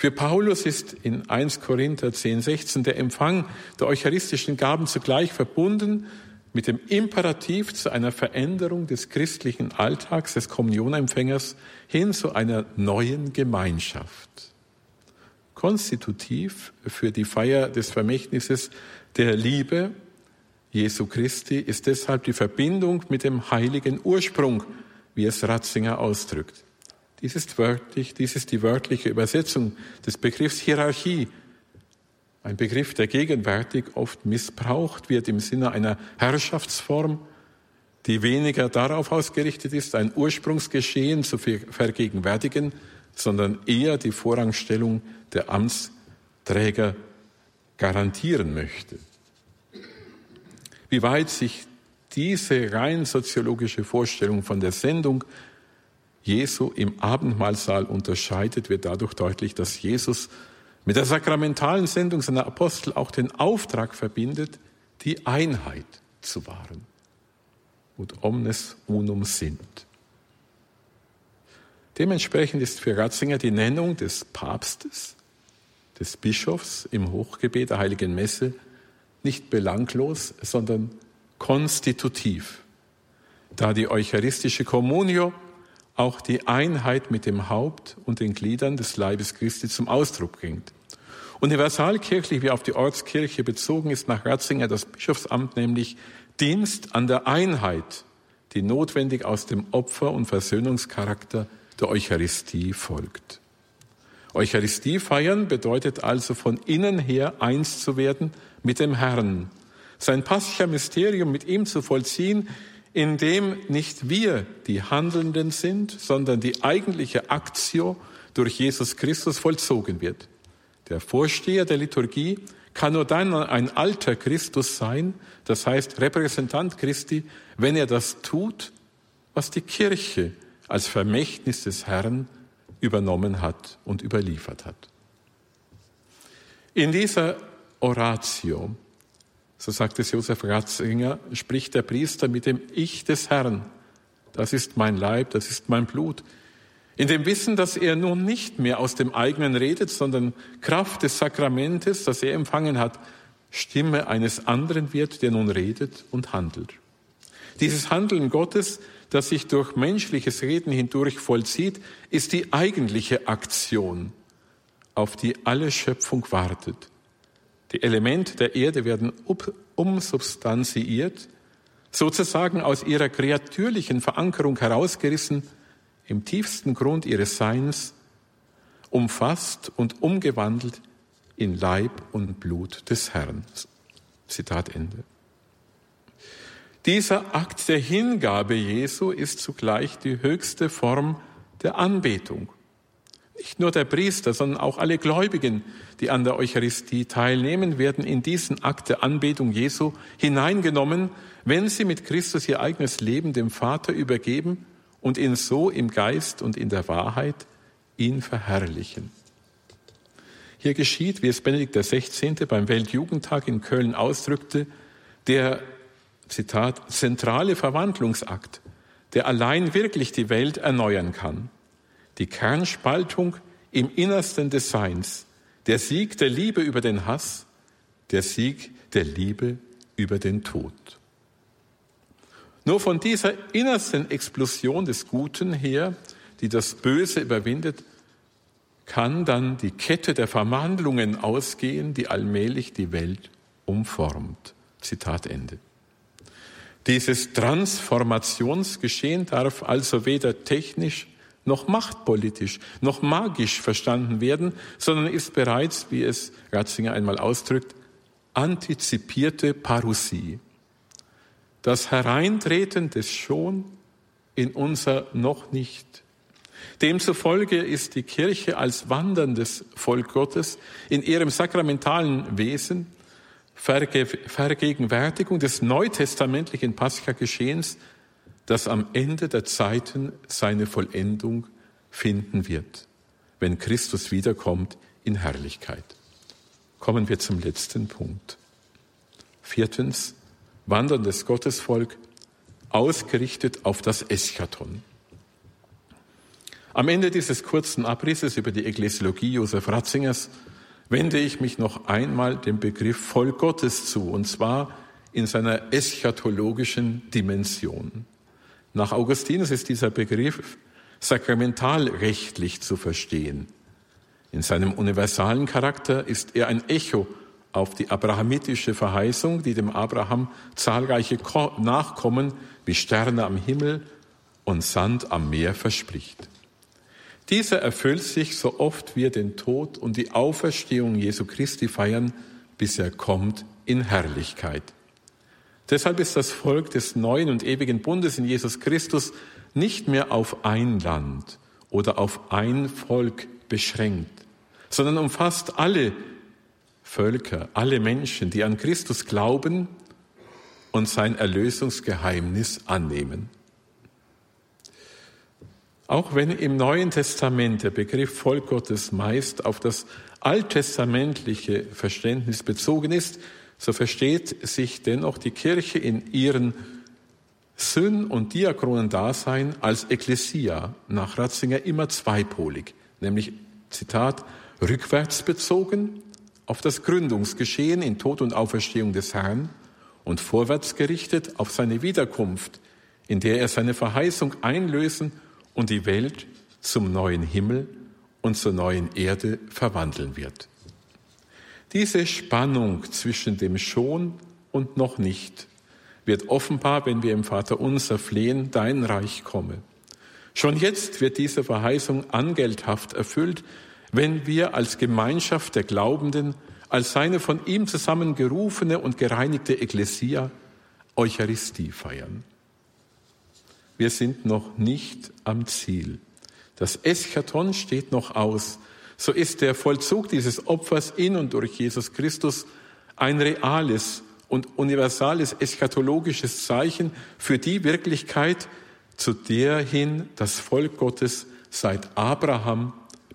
Für Paulus ist in 1 Korinther 10, 16 der Empfang der eucharistischen Gaben zugleich verbunden mit dem Imperativ zu einer Veränderung des christlichen Alltags des Kommunionempfängers hin zu einer neuen Gemeinschaft. Konstitutiv für die Feier des Vermächtnisses der Liebe Jesu Christi ist deshalb die Verbindung mit dem heiligen Ursprung, wie es Ratzinger ausdrückt. Dies ist wörtlich, dies ist die wörtliche Übersetzung des Begriffs Hierarchie. Ein Begriff, der gegenwärtig oft missbraucht wird im Sinne einer Herrschaftsform, die weniger darauf ausgerichtet ist, ein Ursprungsgeschehen zu vergegenwärtigen, sondern eher die Vorrangstellung der Amtsträger garantieren möchte. Wie weit sich diese rein soziologische Vorstellung von der Sendung Jesu im Abendmahlsaal unterscheidet, wird dadurch deutlich, dass Jesus mit der sakramentalen Sendung seiner Apostel auch den Auftrag verbindet, die Einheit zu wahren. Und omnes unum sind. Dementsprechend ist für Ratzinger die Nennung des Papstes, des Bischofs im Hochgebet der Heiligen Messe nicht belanglos, sondern konstitutiv, da die eucharistische Communio auch die Einheit mit dem Haupt und den Gliedern des Leibes Christi zum Ausdruck bringt. Universalkirchlich wie auf die Ortskirche bezogen ist nach Ratzinger das Bischofsamt nämlich Dienst an der Einheit die notwendig aus dem Opfer- und Versöhnungscharakter der Eucharistie folgt. Eucharistie feiern bedeutet also von innen her eins zu werden mit dem Herrn, sein Pascha-Mysterium mit ihm zu vollziehen, indem nicht wir die Handelnden sind, sondern die eigentliche Aktio durch Jesus Christus vollzogen wird. Der Vorsteher der Liturgie kann nur dann ein alter Christus sein, das heißt Repräsentant Christi, wenn er das tut, was die Kirche als Vermächtnis des Herrn übernommen hat und überliefert hat. In dieser Oratio, so sagt es Josef Ratzinger, spricht der Priester mit dem Ich des Herrn. Das ist mein Leib, das ist mein Blut. In dem Wissen, dass er nun nicht mehr aus dem eigenen redet, sondern Kraft des Sakramentes, das er empfangen hat, Stimme eines anderen wird, der nun redet und handelt. Dieses Handeln Gottes das sich durch menschliches Reden hindurch vollzieht, ist die eigentliche Aktion, auf die alle Schöpfung wartet. Die Elemente der Erde werden umsubstanziiert, sozusagen aus ihrer kreatürlichen Verankerung herausgerissen, im tiefsten Grund ihres Seins, umfasst und umgewandelt in Leib und Blut des Herrn. Zitat Ende. Dieser Akt der Hingabe Jesu ist zugleich die höchste Form der Anbetung. Nicht nur der Priester, sondern auch alle Gläubigen, die an der Eucharistie teilnehmen, werden in diesen Akt der Anbetung Jesu hineingenommen, wenn sie mit Christus ihr eigenes Leben dem Vater übergeben und ihn so im Geist und in der Wahrheit ihn verherrlichen. Hier geschieht, wie es Benedikt XVI. beim Weltjugendtag in Köln ausdrückte, der Zitat, zentrale Verwandlungsakt, der allein wirklich die Welt erneuern kann. Die Kernspaltung im Innersten des Seins, der Sieg der Liebe über den Hass, der Sieg der Liebe über den Tod. Nur von dieser innersten Explosion des Guten her, die das Böse überwindet, kann dann die Kette der Verwandlungen ausgehen, die allmählich die Welt umformt. Zitat Ende. Dieses Transformationsgeschehen darf also weder technisch noch machtpolitisch noch magisch verstanden werden, sondern ist bereits, wie es Ratzinger einmal ausdrückt, antizipierte Parousie. Das Hereintreten des Schon in unser noch nicht. Demzufolge ist die Kirche als wanderndes Volk Gottes in ihrem sakramentalen Wesen Vergegenwärtigung des neutestamentlichen Pascha-Geschehens, das am Ende der Zeiten seine Vollendung finden wird, wenn Christus wiederkommt in Herrlichkeit. Kommen wir zum letzten Punkt. Viertens, wanderndes Gottesvolk, ausgerichtet auf das Eschaton. Am Ende dieses kurzen Abrisses über die Ekklesiologie Josef Ratzingers wende ich mich noch einmal dem Begriff Volk Gottes zu, und zwar in seiner eschatologischen Dimension. Nach Augustinus ist dieser Begriff sakramentalrechtlich zu verstehen. In seinem universalen Charakter ist er ein Echo auf die abrahamitische Verheißung, die dem Abraham zahlreiche Nachkommen wie Sterne am Himmel und Sand am Meer verspricht. Dieser erfüllt sich so oft wir den Tod und die Auferstehung Jesu Christi feiern, bis er kommt in Herrlichkeit. Deshalb ist das Volk des neuen und ewigen Bundes in Jesus Christus nicht mehr auf ein Land oder auf ein Volk beschränkt, sondern umfasst alle Völker, alle Menschen, die an Christus glauben und sein Erlösungsgeheimnis annehmen. Auch wenn im Neuen Testament der Begriff Volk Gottes meist auf das alttestamentliche Verständnis bezogen ist, so versteht sich dennoch die Kirche in ihren Syn- und Diakronendasein als Ekklesia nach Ratzinger immer zweipolig, nämlich Zitat, rückwärts bezogen auf das Gründungsgeschehen in Tod und Auferstehung des Herrn und vorwärts gerichtet auf seine Wiederkunft, in der er seine Verheißung einlösen und die Welt zum neuen Himmel und zur neuen Erde verwandeln wird. Diese Spannung zwischen dem schon und noch nicht wird offenbar, wenn wir im Vater unser flehen, dein Reich komme. Schon jetzt wird diese Verheißung angelthaft erfüllt, wenn wir als Gemeinschaft der Glaubenden, als seine von ihm zusammengerufene und gereinigte Ekklesia Eucharistie feiern. Wir sind noch nicht am Ziel. Das Eschaton steht noch aus. So ist der Vollzug dieses Opfers in und durch Jesus Christus ein reales und universales eschatologisches Zeichen für die Wirklichkeit, zu der hin das Volk Gottes seit Abraham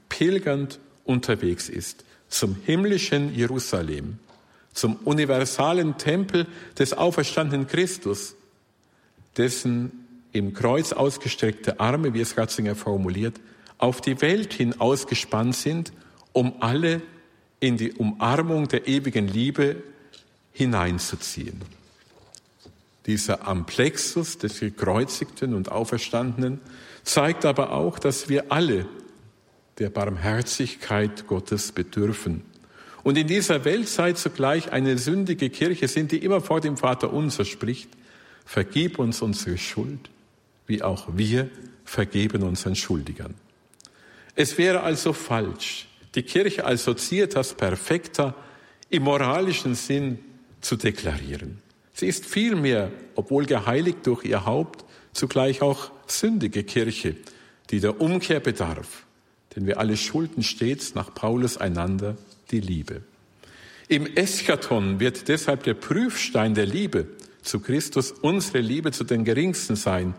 pilgernd unterwegs ist, zum himmlischen Jerusalem, zum universalen Tempel des auferstandenen Christus, dessen im Kreuz ausgestreckte Arme, wie es Ratzinger formuliert, auf die Welt hin ausgespannt sind, um alle in die Umarmung der ewigen Liebe hineinzuziehen. Dieser Amplexus des Gekreuzigten und Auferstandenen zeigt aber auch, dass wir alle der Barmherzigkeit Gottes bedürfen. Und in dieser Weltzeit zugleich eine sündige Kirche sind, die immer vor dem Vater unser spricht, vergib uns unsere Schuld, wie auch wir vergeben unseren Schuldigern. Es wäre also falsch, die Kirche als Societas Perfecta im moralischen Sinn zu deklarieren. Sie ist vielmehr, obwohl geheiligt durch ihr Haupt, zugleich auch sündige Kirche, die der Umkehr bedarf. Denn wir alle schulden stets nach Paulus einander die Liebe. Im Eschaton wird deshalb der Prüfstein der Liebe zu Christus unsere Liebe zu den Geringsten sein.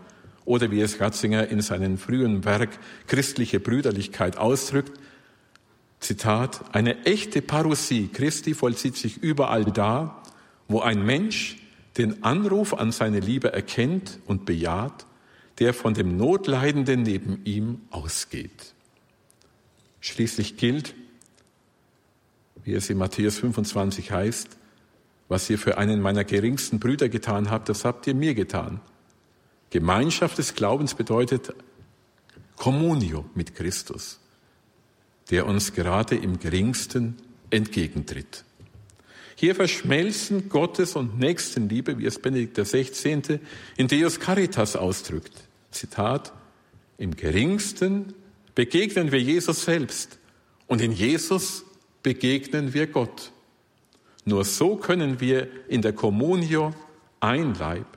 Oder wie es Ratzinger in seinem frühen Werk Christliche Brüderlichkeit ausdrückt, Zitat, eine echte Parousie Christi vollzieht sich überall da, wo ein Mensch den Anruf an seine Liebe erkennt und bejaht, der von dem Notleidenden neben ihm ausgeht. Schließlich gilt, wie es in Matthäus 25 heißt, was ihr für einen meiner geringsten Brüder getan habt, das habt ihr mir getan. Gemeinschaft des Glaubens bedeutet Communio mit Christus, der uns gerade im geringsten entgegentritt. Hier verschmelzen Gottes und Nächstenliebe, wie es Benedikt XVI. in Deus Caritas ausdrückt. Zitat, im geringsten begegnen wir Jesus selbst und in Jesus begegnen wir Gott. Nur so können wir in der Communio ein Leib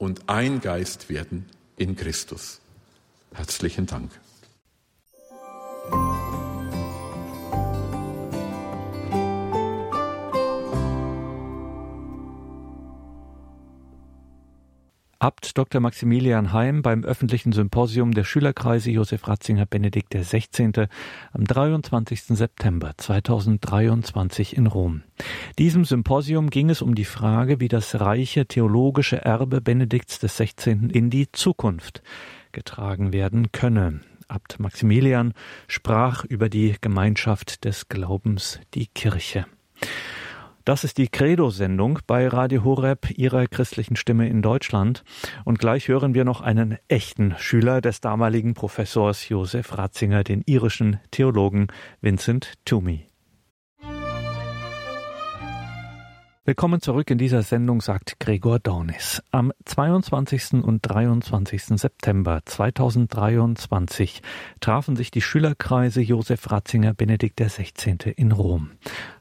und ein Geist werden in Christus. Herzlichen Dank. Abt Dr. Maximilian Heim beim öffentlichen Symposium der Schülerkreise Josef Ratzinger Benedikt XVI. am 23. September 2023 in Rom. Diesem Symposium ging es um die Frage, wie das reiche theologische Erbe Benedikts XVI. in die Zukunft getragen werden könne. Abt Maximilian sprach über die Gemeinschaft des Glaubens, die Kirche. Das ist die Credo-Sendung bei Radio Horeb, Ihrer christlichen Stimme in Deutschland. Und gleich hören wir noch einen echten Schüler des damaligen Professors Josef Ratzinger, den irischen Theologen Vincent Toomey. Willkommen zurück in dieser Sendung, sagt Gregor Dornis. Am 22. und 23. September 2023 trafen sich die Schülerkreise Josef Ratzinger Benedikt XVI. in Rom.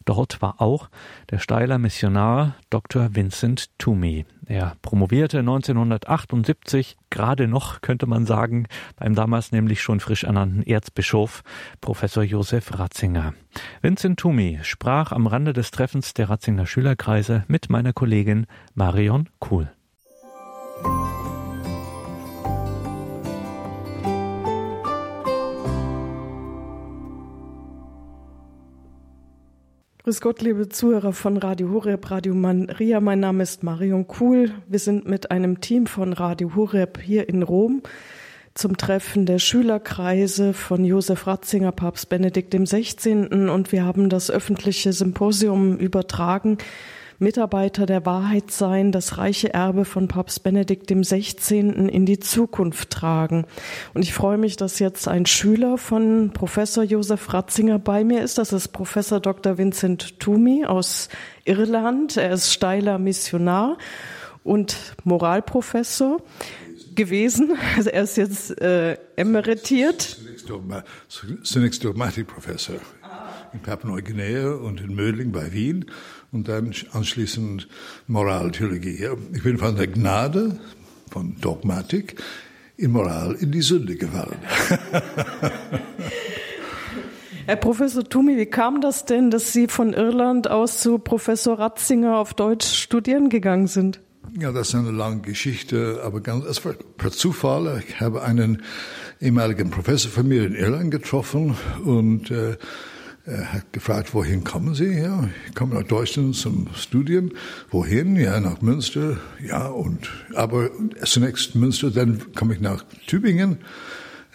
Dort war auch der Steiler Missionar Dr. Vincent Toomey. Er promovierte 1978, gerade noch könnte man sagen, beim damals nämlich schon frisch ernannten Erzbischof Professor Josef Ratzinger. Vincent Toomey sprach am Rande des Treffens der Ratzinger Schülerkreise mit meiner Kollegin Marion Kuhl. Grüß Gott, liebe Zuhörer von Radio Horeb, Radio Maria. Mein Name ist Marion Kuhl. Wir sind mit einem Team von Radio Horeb hier in Rom zum Treffen der Schülerkreise von Josef Ratzinger, Papst Benedikt XVI. Und wir haben das öffentliche Symposium übertragen Mitarbeiter der Wahrheit sein, das reiche Erbe von Papst Benedikt 16. in die Zukunft tragen. Und ich freue mich, dass jetzt ein Schüler von Professor Josef Ratzinger bei mir ist. Das ist Professor Dr. Vincent Toomey aus Irland. Er ist steiler Missionar und Moralprofessor gewesen. Also er ist jetzt äh, emeritiert. Zunächst Dogmatikprofessor in Papua-Neuguinea und in Mödling bei Wien und dann anschließend Moraltheologie. Ich bin von der Gnade, von Dogmatik, in Moral in die Sünde gefallen. [laughs] Herr Professor Tumi, wie kam das denn, dass Sie von Irland aus zu Professor Ratzinger auf Deutsch studieren gegangen sind? Ja, das ist eine lange Geschichte, aber ganz, es war per Zufall. Ich habe einen ehemaligen Professor von mir in Irland getroffen und äh, er hat gefragt, wohin kommen Sie? Ja, ich komme nach Deutschland zum Studieren. Wohin? Ja, nach Münster. Ja, und aber zunächst Münster, dann komme ich nach Tübingen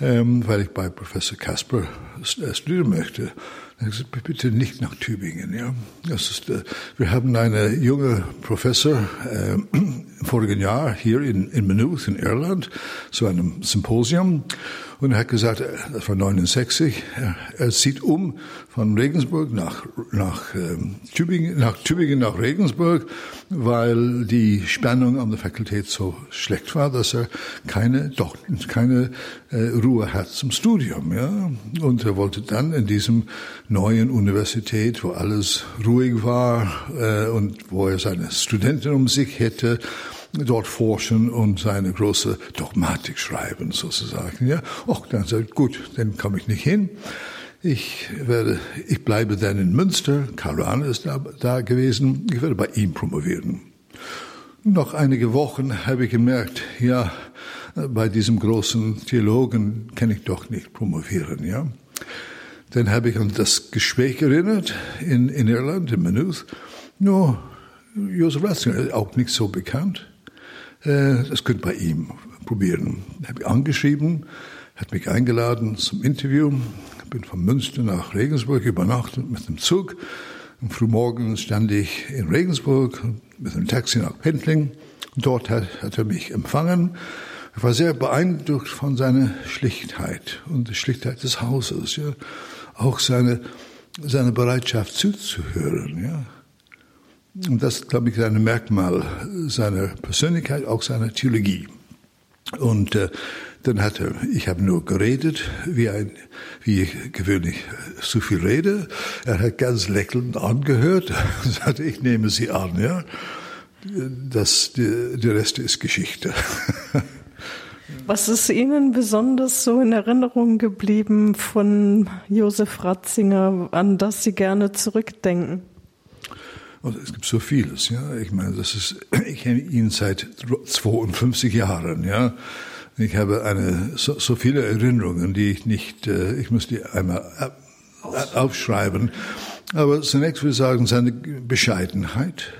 ähm, weil ich bei Professor Kasper äh, studieren möchte. Er gesagt, bitte nicht nach Tübingen. Ja, das ist, äh, wir haben eine junge Professor äh, im vorigen Jahr hier in, in Maynooth in Irland zu einem Symposium und er hat gesagt, äh, das war 69, er, er zieht um von Regensburg nach, nach, ähm, Tübingen, nach Tübingen nach Regensburg, weil die Spannung an der Fakultät so schlecht war, dass er keine, doch, keine äh, Ruhe hat zum Studium. Ja? Und er wollte dann in diesem neuen Universität, wo alles ruhig war äh, und wo er seine Studenten um sich hätte, dort forschen und seine große Dogmatik schreiben, sozusagen. Ja, Och, dann sagt gut, dann komme ich nicht hin. Ich werde, ich bleibe dann in Münster. Karl ist da, da gewesen. Ich werde bei ihm promovieren. Noch einige Wochen habe ich gemerkt, ja, bei diesem großen Theologen kann ich doch nicht promovieren, ja. Dann habe ich an das Gespräch erinnert in, in Irland, in Maynooth. No, Josef Ratzinger, auch nicht so bekannt. Äh, das könnt bei ihm probieren. Ich habe angeschrieben, hat mich eingeladen zum Interview. Bin von Münster nach Regensburg übernachtet mit dem Zug. Am Frühmorgen stand ich in Regensburg mit einem Taxi nach Pendling. Dort hat, hat er mich empfangen. Ich war sehr beeindruckt von seiner Schlichtheit und der Schlichtheit des Hauses, ja. Auch seine, seine Bereitschaft zuzuhören, ja. Und das, glaube ich, ist ein Merkmal seiner Persönlichkeit, auch seiner Theologie. Und äh, dann hat er, ich habe nur geredet, wie ein, wie ich gewöhnlich zu viel rede. Er hat ganz lächelnd angehört und [laughs] sagte, ich nehme Sie an, ja. Das, der, der Rest ist Geschichte. [laughs] Was ist Ihnen besonders so in Erinnerung geblieben von Josef Ratzinger, an das Sie gerne zurückdenken? Also es gibt so vieles, ja. Ich meine, das ist, [clears throat] ich kenne ihn seit 52 Jahren, ja. Ich habe eine, so, so viele Erinnerungen, die ich nicht, äh, ich muss die einmal aufschreiben. Aber zunächst würde ich sagen, seine Bescheidenheit,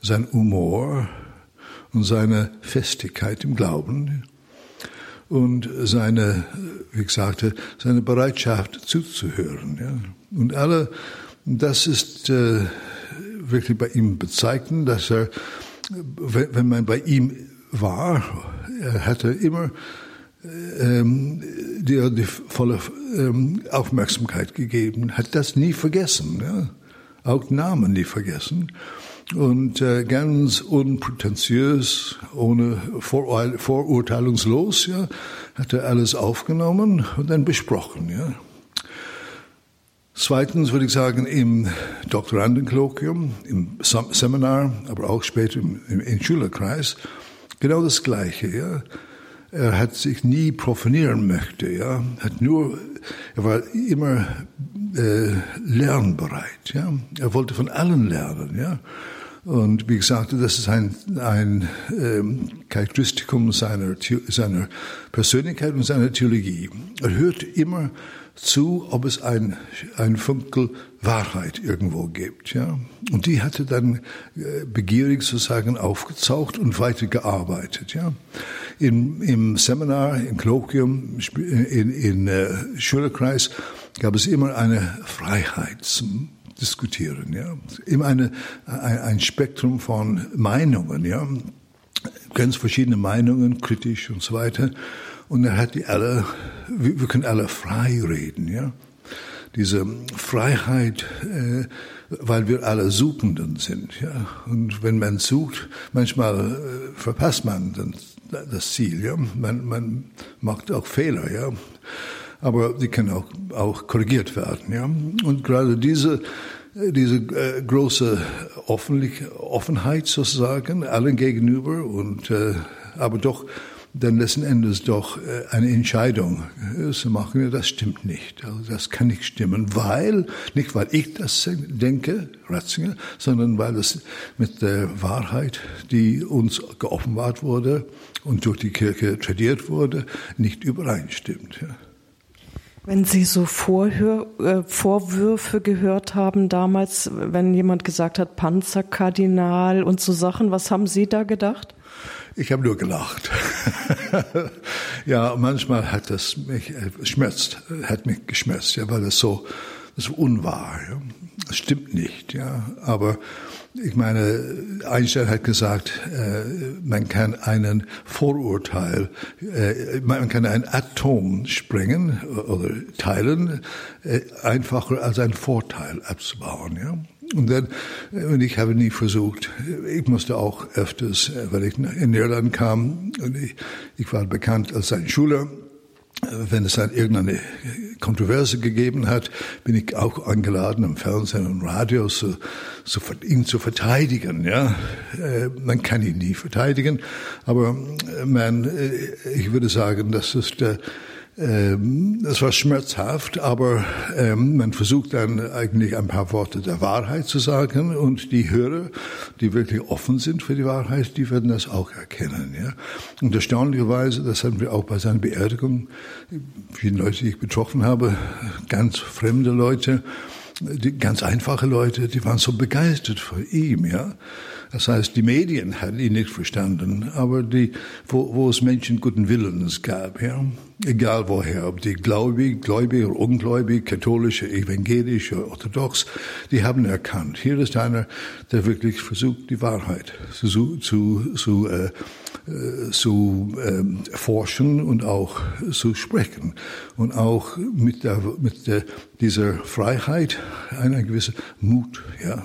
sein Humor und seine Festigkeit im Glauben und seine, wie ich sagte, seine Bereitschaft zuzuhören. Ja. Und alle, das ist äh, wirklich bei ihm bezeichnen, dass er, wenn man bei ihm war, er hatte immer ähm, die, die volle ähm, Aufmerksamkeit gegeben, hat das nie vergessen, ja? auch Namen nie vergessen und äh, ganz unprätentiös, ohne Vorur vorurteilungslos, ja, hat er alles aufgenommen und dann besprochen, ja. Zweitens würde ich sagen, im Doktorandenkolloquium, im Seminar, aber auch später im, im, Schülerkreis, genau das Gleiche. Ja. Er hat sich nie profanieren möchte, ja, hat nur, er war immer äh, lernbereit, ja. Er wollte von allen lernen, ja. Und wie gesagt, das ist ein, ein ähm, Charakteristikum seiner, seiner Persönlichkeit und seiner Theologie. Er hört immer zu, ob es ein, ein Funkel Wahrheit irgendwo gibt. Ja? Und die hatte dann äh, begierig sozusagen aufgezaucht und weitergearbeitet. Ja? In, Im Seminar, im Kolloquium, in, in äh, Schülerkreis gab es immer eine Freiheit zum Diskutieren. Ja? Immer eine, ein, ein Spektrum von Meinungen. Ja? Ganz verschiedene Meinungen, kritisch und so weiter. Und er hat die alle, wir, können alle frei reden, ja. diese Freiheit, äh, weil wir alle Suchenden sind. Ja? Und wenn man sucht, manchmal äh, verpasst man das, das Ziel. Ja? Man, man macht auch Fehler. Ja? Aber die können auch, auch korrigiert werden. Ja? Und gerade diese diese äh, große Offenheit sozusagen allen gegenüber und äh, aber doch dann letzten Endes doch äh, eine Entscheidung zu machen, das stimmt nicht. Also das kann nicht stimmen, weil, nicht weil ich das denke, Ratzinger, sondern weil es mit der Wahrheit, die uns geoffenbart wurde und durch die Kirche tradiert wurde, nicht übereinstimmt. Wenn Sie so Vorhör, äh, Vorwürfe gehört haben damals, wenn jemand gesagt hat, Panzerkardinal und so Sachen, was haben Sie da gedacht? Ich habe nur gelacht. [laughs] ja, manchmal hat das mich äh, schmerzt, hat mich geschmerzt, ja, weil es so, so unwahr. Ja. Das stimmt nicht, ja. Aber ich meine, Einstein hat gesagt, äh, man kann einen Vorurteil, äh, man kann ein Atom sprengen oder teilen, äh, einfacher als ein Vorteil abzubauen. Ja? Und dann, und ich habe nie versucht, ich musste auch öfters, weil ich in Irland kam, und ich, ich war bekannt als ein Schüler, wenn es dann irgendeine Kontroverse gegeben hat, bin ich auch eingeladen im Fernsehen und Radio, so, so ihn zu verteidigen. Ja, äh, man kann ihn nie verteidigen, aber man, äh, ich würde sagen, das ist der es war schmerzhaft, aber ähm, man versucht dann eigentlich ein paar Worte der Wahrheit zu sagen und die Hörer, die wirklich offen sind für die Wahrheit, die werden das auch erkennen. Ja? Und erstaunlicherweise, das haben wir auch bei seiner Beerdigung, viele Leute, die ich betroffen habe, ganz fremde Leute, die ganz einfache Leute, die waren so begeistert von ihm, ja. Das heißt, die Medien hatten ihn nicht verstanden, aber die, wo, wo es Menschen guten Willens gab, ja, egal woher, ob die gläubig, gläubig oder ungläubig, katholisch, evangelisch oder orthodox, die haben erkannt, hier ist einer, der wirklich versucht, die Wahrheit zu, zu, zu, äh, äh, zu äh, forschen und auch zu sprechen. Und auch mit, der, mit der, dieser Freiheit einer gewisse Mut, ja,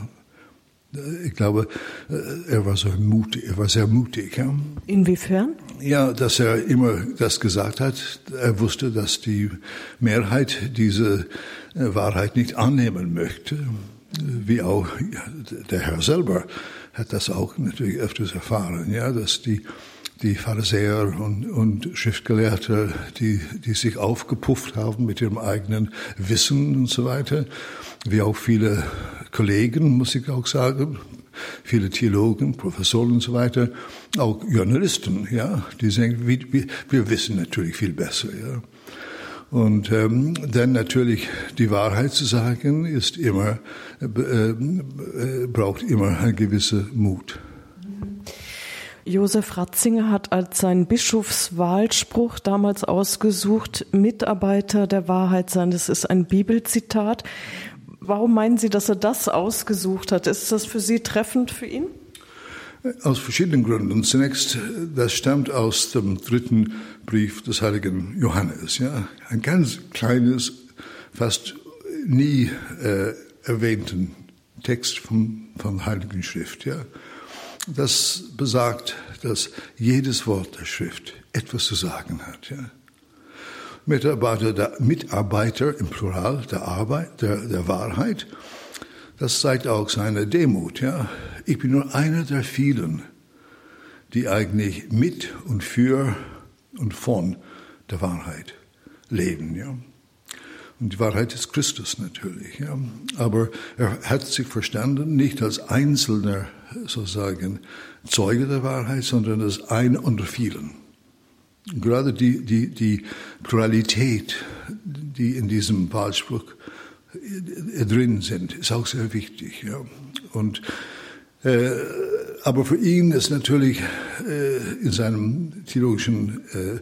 ich glaube, äh, er war so mutig, er war sehr mutig. Ja. Inwiefern? Ja, dass er immer das gesagt hat. Er wusste, dass die Mehrheit diese äh, Wahrheit nicht annehmen möchte. Wie auch der Herr selber hat das auch natürlich öfters erfahren, ja, dass die die Pharisäer und, und Schriftgelehrte, die, die sich aufgepufft haben mit ihrem eigenen Wissen und so weiter, wie auch viele Kollegen, muss ich auch sagen, viele Theologen, Professoren und so weiter, auch Journalisten, ja, die sagen, wir, wir wissen natürlich viel besser, ja. Und ähm, dann natürlich die Wahrheit zu sagen, ist immer äh, äh, braucht immer eine gewisse Mut. Josef Ratzinger hat als sein Bischofswahlspruch damals ausgesucht, Mitarbeiter der Wahrheit sein. Das ist ein Bibelzitat. Warum meinen Sie, dass er das ausgesucht hat? Ist das für Sie treffend für ihn? Aus verschiedenen Gründen. Zunächst, das stammt aus dem dritten Brief des heiligen Johannes. Ja? Ein ganz kleines, fast nie äh, erwähnten Text vom, vom Heiligen Schrift. Ja? Das besagt, dass jedes Wort der Schrift etwas zu sagen hat. Ja? Mitarbeiter, der, Mitarbeiter im Plural der Arbeit, der, der Wahrheit. Das zeigt auch seine Demut. Ja? Ich bin nur einer der vielen, die eigentlich mit und für und von der Wahrheit leben. Ja? Und die Wahrheit ist Christus natürlich. Ja? Aber er hat sich verstanden, nicht als einzelner sozusagen Zeuge der Wahrheit, sondern als einer unter vielen. Gerade die, die, die Pluralität, die in diesem Wahlspruch äh, drin sind, ist auch sehr wichtig. Ja. Und, äh, aber für ihn ist natürlich äh, in seinem theologischen äh,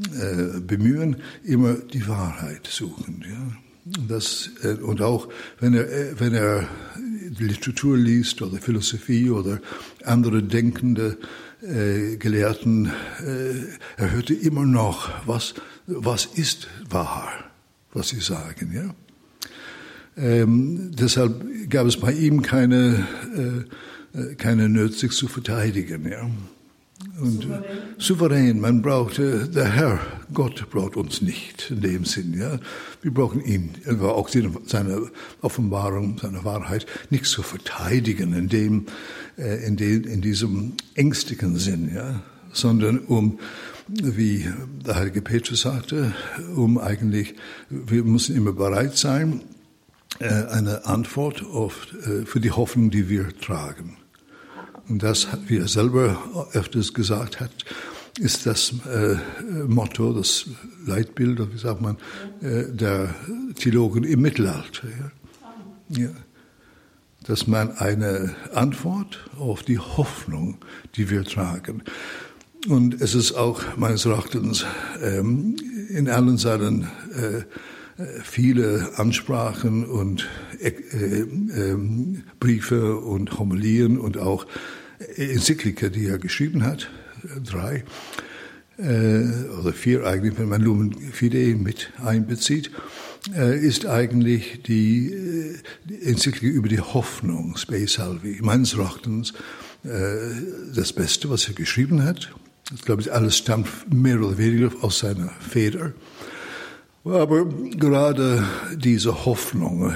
äh, Bemühen immer die Wahrheit suchen. Ja. Das, äh, und auch wenn er, wenn er Literatur liest oder Philosophie oder andere denkende äh, Gelehrten, äh, er hörte immer noch, was, was ist wahr, was sie sagen. Ja? Ähm, deshalb gab es bei ihm keine, äh, äh keine Nöte, sich zu verteidigen. Ja. Und souverän. man braucht, äh, der Herr, Gott braucht uns nicht in dem Sinn. Ja. Wir brauchen ihn, aber auch seine Offenbarung, seine Wahrheit, nicht zu verteidigen in, dem, äh, in, dem, in diesem ängstlichen Sinn, ja, sondern um wie der heilige Petrus sagte, um eigentlich, wir müssen immer bereit sein, äh, eine Antwort auf, äh, für die Hoffnung, die wir tragen. Und das, wie er selber öfters gesagt hat, ist das äh, Motto, das Leitbild, wie sagt man, äh, der Theologen im Mittelalter. Ja? Ja. Dass man eine Antwort auf die Hoffnung, die wir tragen. Und es ist auch meines Erachtens ähm, in allen seinen äh, viele Ansprachen und äh, äh, Briefe und Homilien und auch Enzyklika, die er geschrieben hat, drei äh, oder vier eigentlich, wenn man Lumen Fidei mit einbezieht, äh, ist eigentlich die, äh, Enzyklika über die Hoffnung, Spe Salvi, meines Erachtens äh, das Beste, was er geschrieben hat. Ich glaube, alles stammt mehr oder weniger aus seiner Feder. Aber gerade diese Hoffnung,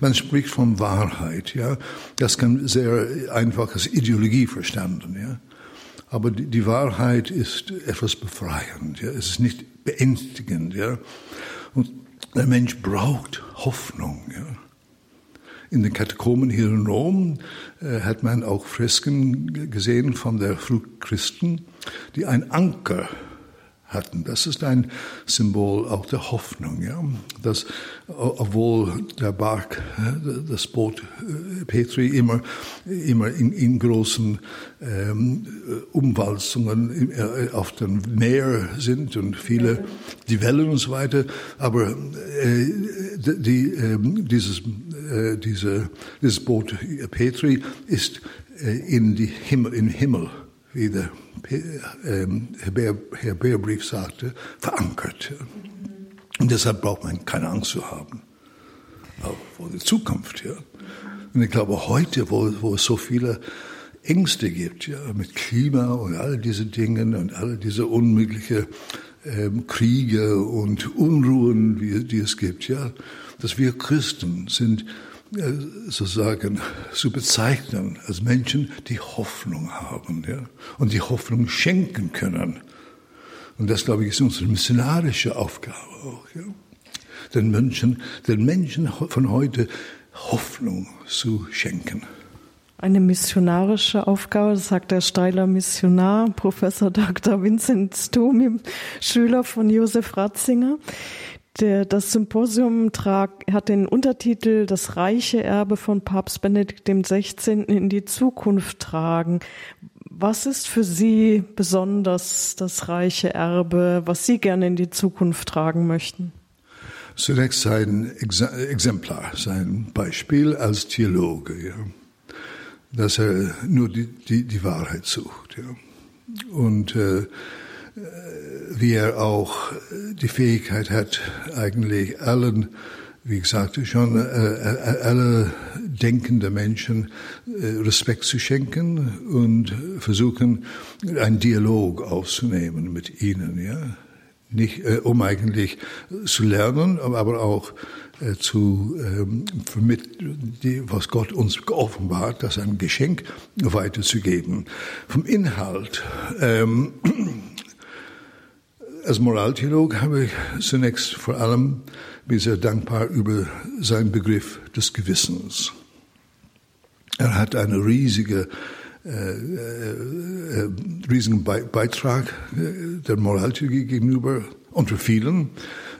man spricht von Wahrheit, ja, das kann sehr einfach als Ideologie verstanden, ja. Aber die, Wahrheit ist etwas befreiend, ja. Es ist nicht beängstigend, ja. Und der Mensch braucht Hoffnung, ja. In den Katakomben hier in Rom äh, hat man auch Fresken gesehen von der Frühchristen, die ein Anker hatten. Das ist ein Symbol auch der Hoffnung, ja. Dass, obwohl der Bark, das Boot äh, Petri immer, immer in, in großen ähm, Umwalzungen äh, auf dem Meer sind und viele, die Wellen und so weiter, aber äh, die, äh, dieses, äh, diese, dieses Boot Petri ist äh, in die Himmel, in Himmel wie der ähm, Hebräerbrief sagte, verankert. Und deshalb braucht man keine Angst zu haben. Auch vor der Zukunft, ja. Und ich glaube, heute, wo, wo es so viele Ängste gibt, ja, mit Klima und all diese Dinge und all diese unmöglichen ähm, Kriege und Unruhen, wie, die es gibt, ja, dass wir Christen sind sozusagen [laughs] zu bezeichnen als Menschen, die Hoffnung haben ja, und die Hoffnung schenken können. Und das, glaube ich, ist unsere missionarische Aufgabe auch. Ja. Den Menschen, den Menschen von heute Hoffnung zu schenken. Eine missionarische Aufgabe, sagt der Steiler Missionar, Professor Dr. Vincent Stomi, Schüler von Josef Ratzinger. Der, das Symposium trag, hat den Untertitel Das reiche Erbe von Papst Benedikt XVI. in die Zukunft tragen. Was ist für Sie besonders das reiche Erbe, was Sie gerne in die Zukunft tragen möchten? Zunächst sein Exemplar, sein Beispiel als Theologe, ja. dass er nur die, die, die Wahrheit sucht. Ja. Und äh, wie er auch die Fähigkeit hat, eigentlich allen, wie gesagt, schon äh, äh, alle denkende Menschen äh, Respekt zu schenken und versuchen, einen Dialog aufzunehmen mit ihnen, ja. Nicht, äh, um eigentlich zu lernen, aber auch äh, zu ähm, die, was Gott uns geoffenbart, das ein Geschenk weiterzugeben. Vom Inhalt ähm, als Moraltheolog habe ich zunächst vor allem bin sehr dankbar über seinen Begriff des Gewissens. Er hat einen riesige, äh, äh, äh riesigen Beitrag äh, der Moraltheologie gegenüber unter vielen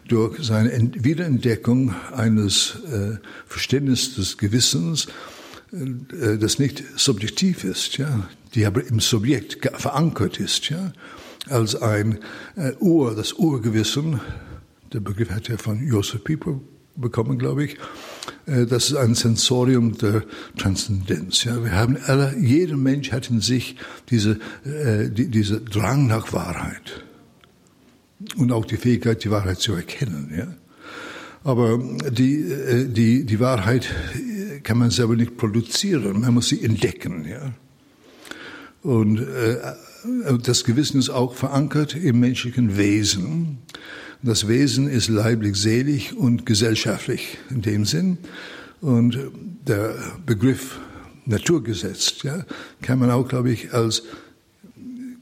durch seine Wiederentdeckung eines äh, Verständnisses des Gewissens, äh, das nicht subjektiv ist, ja, die aber im Subjekt verankert ist, ja, als ein äh, Ur, das Urgewissen, der Begriff hat er von Joseph Pieper bekommen, glaube ich, äh, das ist ein Sensorium der Transzendenz. Ja. Wir haben alle, jeder Mensch hat in sich diese, äh, die, diese Drang nach Wahrheit und auch die Fähigkeit, die Wahrheit zu erkennen. Ja. Aber die, äh, die, die Wahrheit kann man selber nicht produzieren, man muss sie entdecken. Ja? Und äh, das Gewissen ist auch verankert im menschlichen Wesen. Das Wesen ist leiblich, selig und gesellschaftlich in dem Sinn. Und der Begriff Naturgesetz ja, kann man auch, glaube ich, als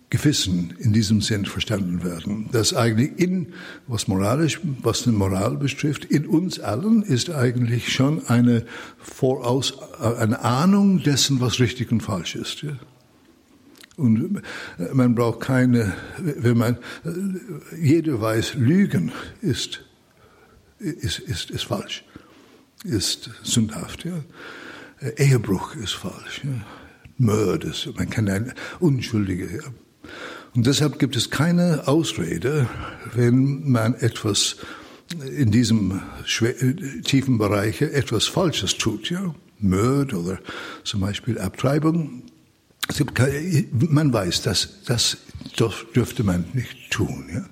Gewissen in diesem Sinn verstanden werden. Das eigentlich in, was moralisch, was die Moral betrifft, in uns allen ist eigentlich schon eine Voraus, eine Ahnung dessen, was richtig und falsch ist. Ja. Und man braucht keine, wenn man, jeder weiß, Lügen ist, ist, ist, ist falsch, ist sündhaft, ja. Ehebruch ist falsch, ja. Mord ist, man kann ein Unschuldige, ja. Und deshalb gibt es keine Ausrede, wenn man etwas in diesem tiefen Bereich etwas Falsches tut, ja. Mord oder zum Beispiel Abtreibung. Es gibt keine, man weiß, dass das dürfte man nicht tun, ja.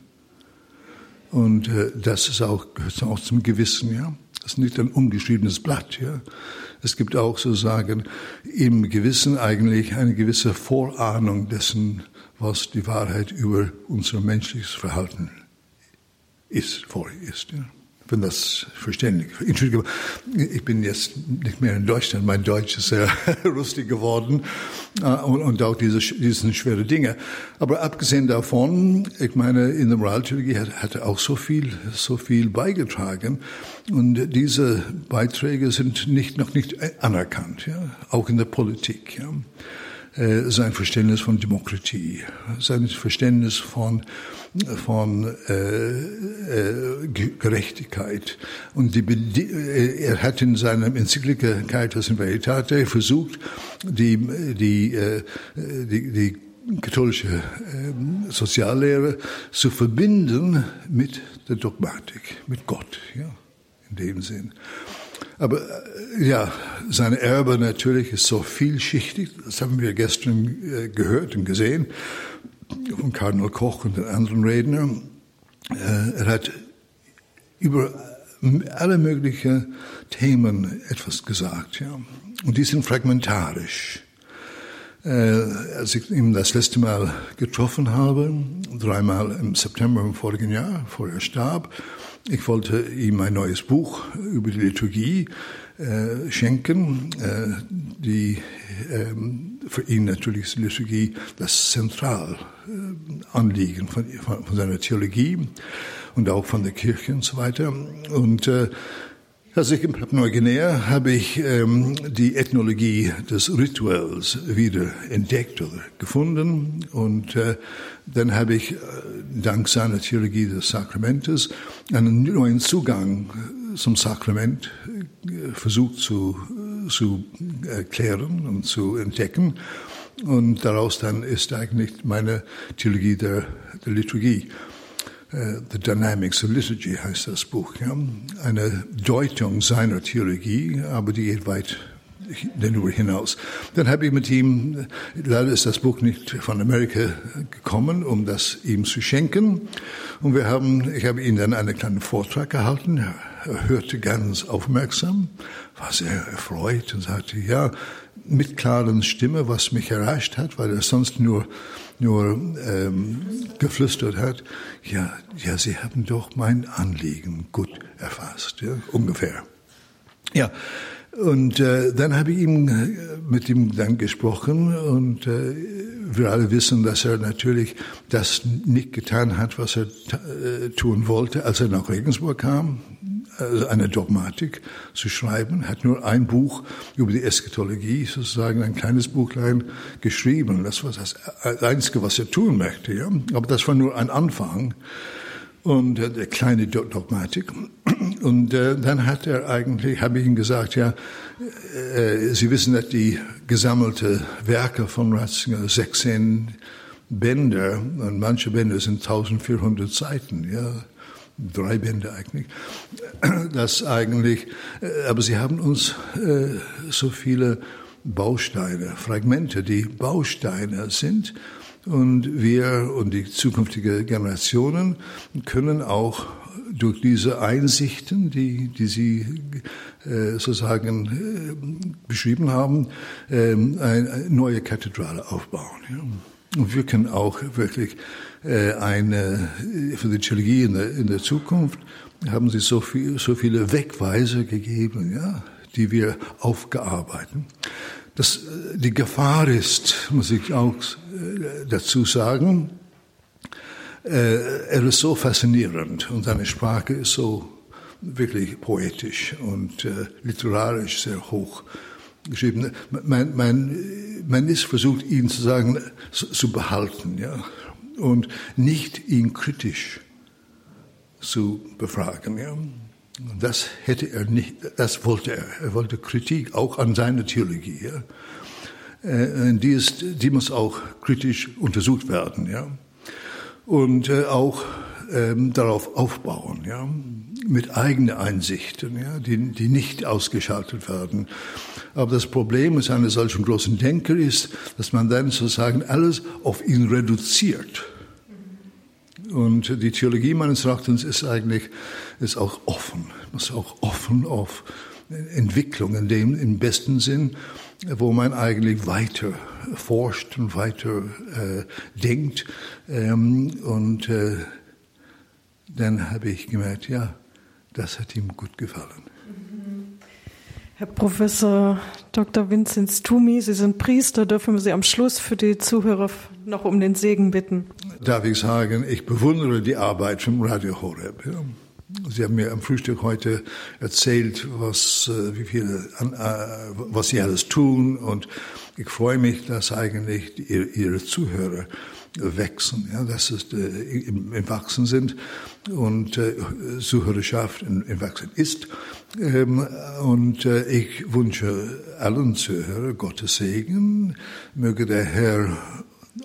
Und äh, das ist auch, gehört auch zum Gewissen, ja. Das ist nicht ein ungeschriebenes Blatt, ja. Es gibt auch sozusagen im Gewissen eigentlich eine gewisse Vorahnung dessen, was die Wahrheit über unser menschliches Verhalten ist, vor ist. Ja wenn das verständlich. Entschuldige, ich bin jetzt nicht mehr in Deutschland. Mein Deutsch ist sehr [laughs] rustig geworden äh, und, und auch diese, diese schwere Dinge. Aber abgesehen davon, ich meine, in der Moraltheologie hat, hat auch so viel, so viel beigetragen. Und diese Beiträge sind nicht, noch nicht anerkannt, ja, auch in der Politik. Ja. Äh, sein Verständnis von Demokratie, sein Verständnis von, von äh, äh, Gerechtigkeit. Und die, äh, er hat in seinem Enzyklika Caritas in Veritate versucht, die, die, äh, die, die katholische äh, Soziallehre zu verbinden mit der Dogmatik, mit Gott, ja, in dem Sinn. Aber äh, ja, sein Erbe natürlich ist so vielschichtig. Das haben wir gestern äh, gehört und gesehen von Kardinal Koch und den anderen Rednern. Äh, er hat über alle möglichen Themen etwas gesagt. Ja. Und die sind fragmentarisch. Als ich ihn das letzte Mal getroffen habe, dreimal im September im vorigen Jahr, bevor er starb, ich wollte ihm ein neues Buch über die Liturgie äh, schenken, äh, die ähm, für ihn natürlich ist die Liturgie das Zentralanliegen von, von, von, seiner Theologie und auch von der Kirche und so weiter. Und äh, als ich in Papua-Neuguinea habe ich ähm, die Ethnologie des Rituals wieder entdeckt oder gefunden. Und äh, dann habe ich äh, dank seiner Theologie des Sakramentes einen neuen Zugang zum Sakrament äh, versucht zu, zu erklären und zu entdecken. Und daraus dann ist eigentlich meine Theologie der, der Liturgie. äh, The Dynamics of Liturgy heißt das Buch. Ja? Eine Deutung seiner Theologie, aber die geht weit darüber hinaus. Dann habe ich mit ihm, leider ist das Buch nicht von Amerika gekommen, um das ihm zu schenken. Und wir haben, ich habe ihm dann einen kleinen Vortrag gehalten. Er hörte ganz aufmerksam, war sehr erfreut und sagte, ja, mit klaren Stimme, was mich erreicht hat, weil er sonst nur nur ähm, geflüstert hat, ja, ja, Sie haben doch mein Anliegen gut erfasst, ja, ungefähr. Ja, und äh, dann habe ich ihm, äh, mit ihm dann gesprochen und äh, wir alle wissen, dass er natürlich das nicht getan hat, was er äh, tun wollte, als er nach Regensburg kam also eine Dogmatik zu schreiben, hat nur ein Buch über die Eschatologie, sozusagen ein kleines Buchlein geschrieben. Das war das Einzige, was er tun möchte. Ja? Aber das war nur ein Anfang und äh, der kleine Dogmatik. [clears throat] Und äh, dann hat er eigentlich, habe ich ihm gesagt, ja, äh, Sie wissen, dass die gesammelte Werke von Ratzinger 16 Bänder und manche Bänder sind 1400 Seiten, ja drei Bände eigentlich, das eigentlich, äh, aber sie haben uns äh, so viele Bausteine, Fragmente, die Bausteine sind und wir und die zukünftigen Generationen können auch durch diese Einsichten, die, die Sie äh, sozusagen äh, beschrieben haben, äh, eine neue Kathedrale aufbauen. Ja. Wir können auch wirklich äh, eine, für die Theologie in der, in der Zukunft haben Sie so, viel, so viele Wegweiser gegeben, ja, die wir aufgearbeiten. Das, äh, die Gefahr ist, muss ich auch äh, dazu sagen, äh, er ist so faszinierend und seine Sprache ist so wirklich poetisch und literarisch sehr hoch geschrieben. Man, man, man ist versucht, ihn zu sagen, zu, zu behalten, ja, und nicht ihn kritisch zu befragen, ja. Das hätte er nicht, das wollte er. Er wollte Kritik auch an seiner Theologie, ja. Äh, die, ist, die muss auch kritisch untersucht werden, ja und äh, auch ähm, darauf aufbauen, ja, mit eigenen Einsichten, ja, die, die nicht ausgeschaltet werden. Aber das Problem ist eines solchen großen Denker ist, dass man dann sozusagen alles auf ihn reduziert. Und die Theologie meines Erachtens ist eigentlich ist auch offen, ist auch offen auf Entwicklung in dem im besten Sinn wo man eigentlich weiter forscht und weiter äh, denkt. Ähm, und äh, dann habe ich gemerkt, ja, das hat ihm gut gefallen. Herr Professor Dr. Vinzenz Tumi, Sie sind Priester, dürfen wir Sie am Schluss für die Zuhörer noch um den Segen bitten? Darf ich sagen, ich bewundere die Arbeit vom Radio Horeb. Sie haben mir am Frühstück heute erzählt, was, äh, wie viele, äh, was Sie alles tun und ich freue mich, dass eigentlich Ihre Zuhörer wachsen, ja, dass es äh, im, Wachsen sind und Zuhörerschaft im Wachsen ist. Ähm, und äh, ich wünsche allen Zuhörern Gottes Segen, möge der Herr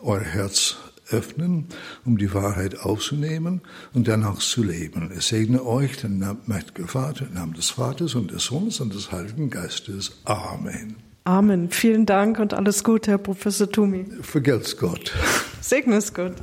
euer Herz öffnen, um die Wahrheit aufzunehmen und danach zu leben. Es segne euch, den mächtigen Vater, im Namen des Vaters und des Sohnes und des Heiligen Geistes. Amen. Amen. Vielen Dank und alles Gute, Herr Professor Tumi. Vergelt's Gott. Segne es Gott.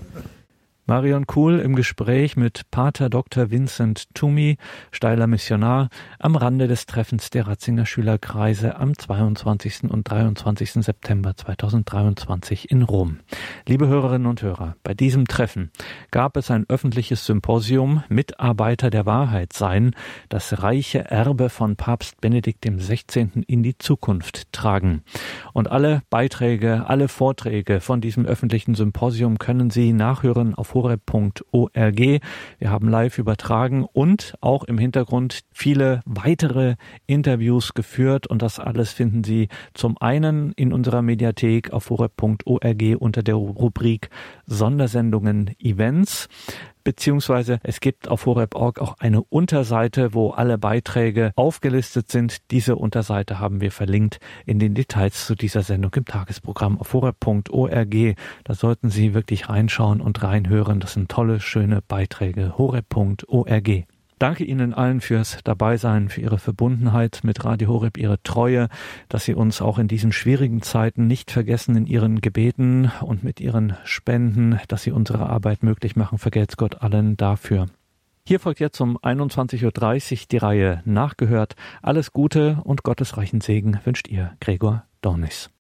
Marion Kuhl im Gespräch mit Pater Dr. Vincent Tumi, steiler Missionar, am Rande des Treffens der Ratzinger Schülerkreise am 22. und 23. September 2023 in Rom. Liebe Hörerinnen und Hörer, bei diesem Treffen gab es ein öffentliches Symposium Mitarbeiter der Wahrheit sein, das reiche Erbe von Papst Benedikt XVI. in die Zukunft tragen. Und alle Beiträge, alle Vorträge von diesem öffentlichen Symposium können Sie nachhören auf horeb.org. Wir haben live übertragen und auch im Hintergrund viele weitere Interviews geführt und das alles finden Sie zum einen in unserer Mediathek auf horeb.org unter der Rubrik Sondersendungen Events beziehungsweise es gibt auf horeb.org auch eine Unterseite, wo alle Beiträge aufgelistet sind. Diese Unterseite haben wir verlinkt in den Details zu dieser Sendung im Tagesprogramm auf horeb.org. Da sollten Sie wirklich reinschauen und reinhören. Das sind tolle, schöne Beiträge. horeb.org. Danke Ihnen allen fürs Dabeisein, für Ihre Verbundenheit mit Radio Horeb, Ihre Treue, dass Sie uns auch in diesen schwierigen Zeiten nicht vergessen in Ihren Gebeten und mit Ihren Spenden, dass Sie unsere Arbeit möglich machen. Vergelt's Gott allen dafür. Hier folgt jetzt um 21.30 Uhr die Reihe Nachgehört. Alles Gute und Gottes reichen Segen wünscht Ihr Gregor Dornis.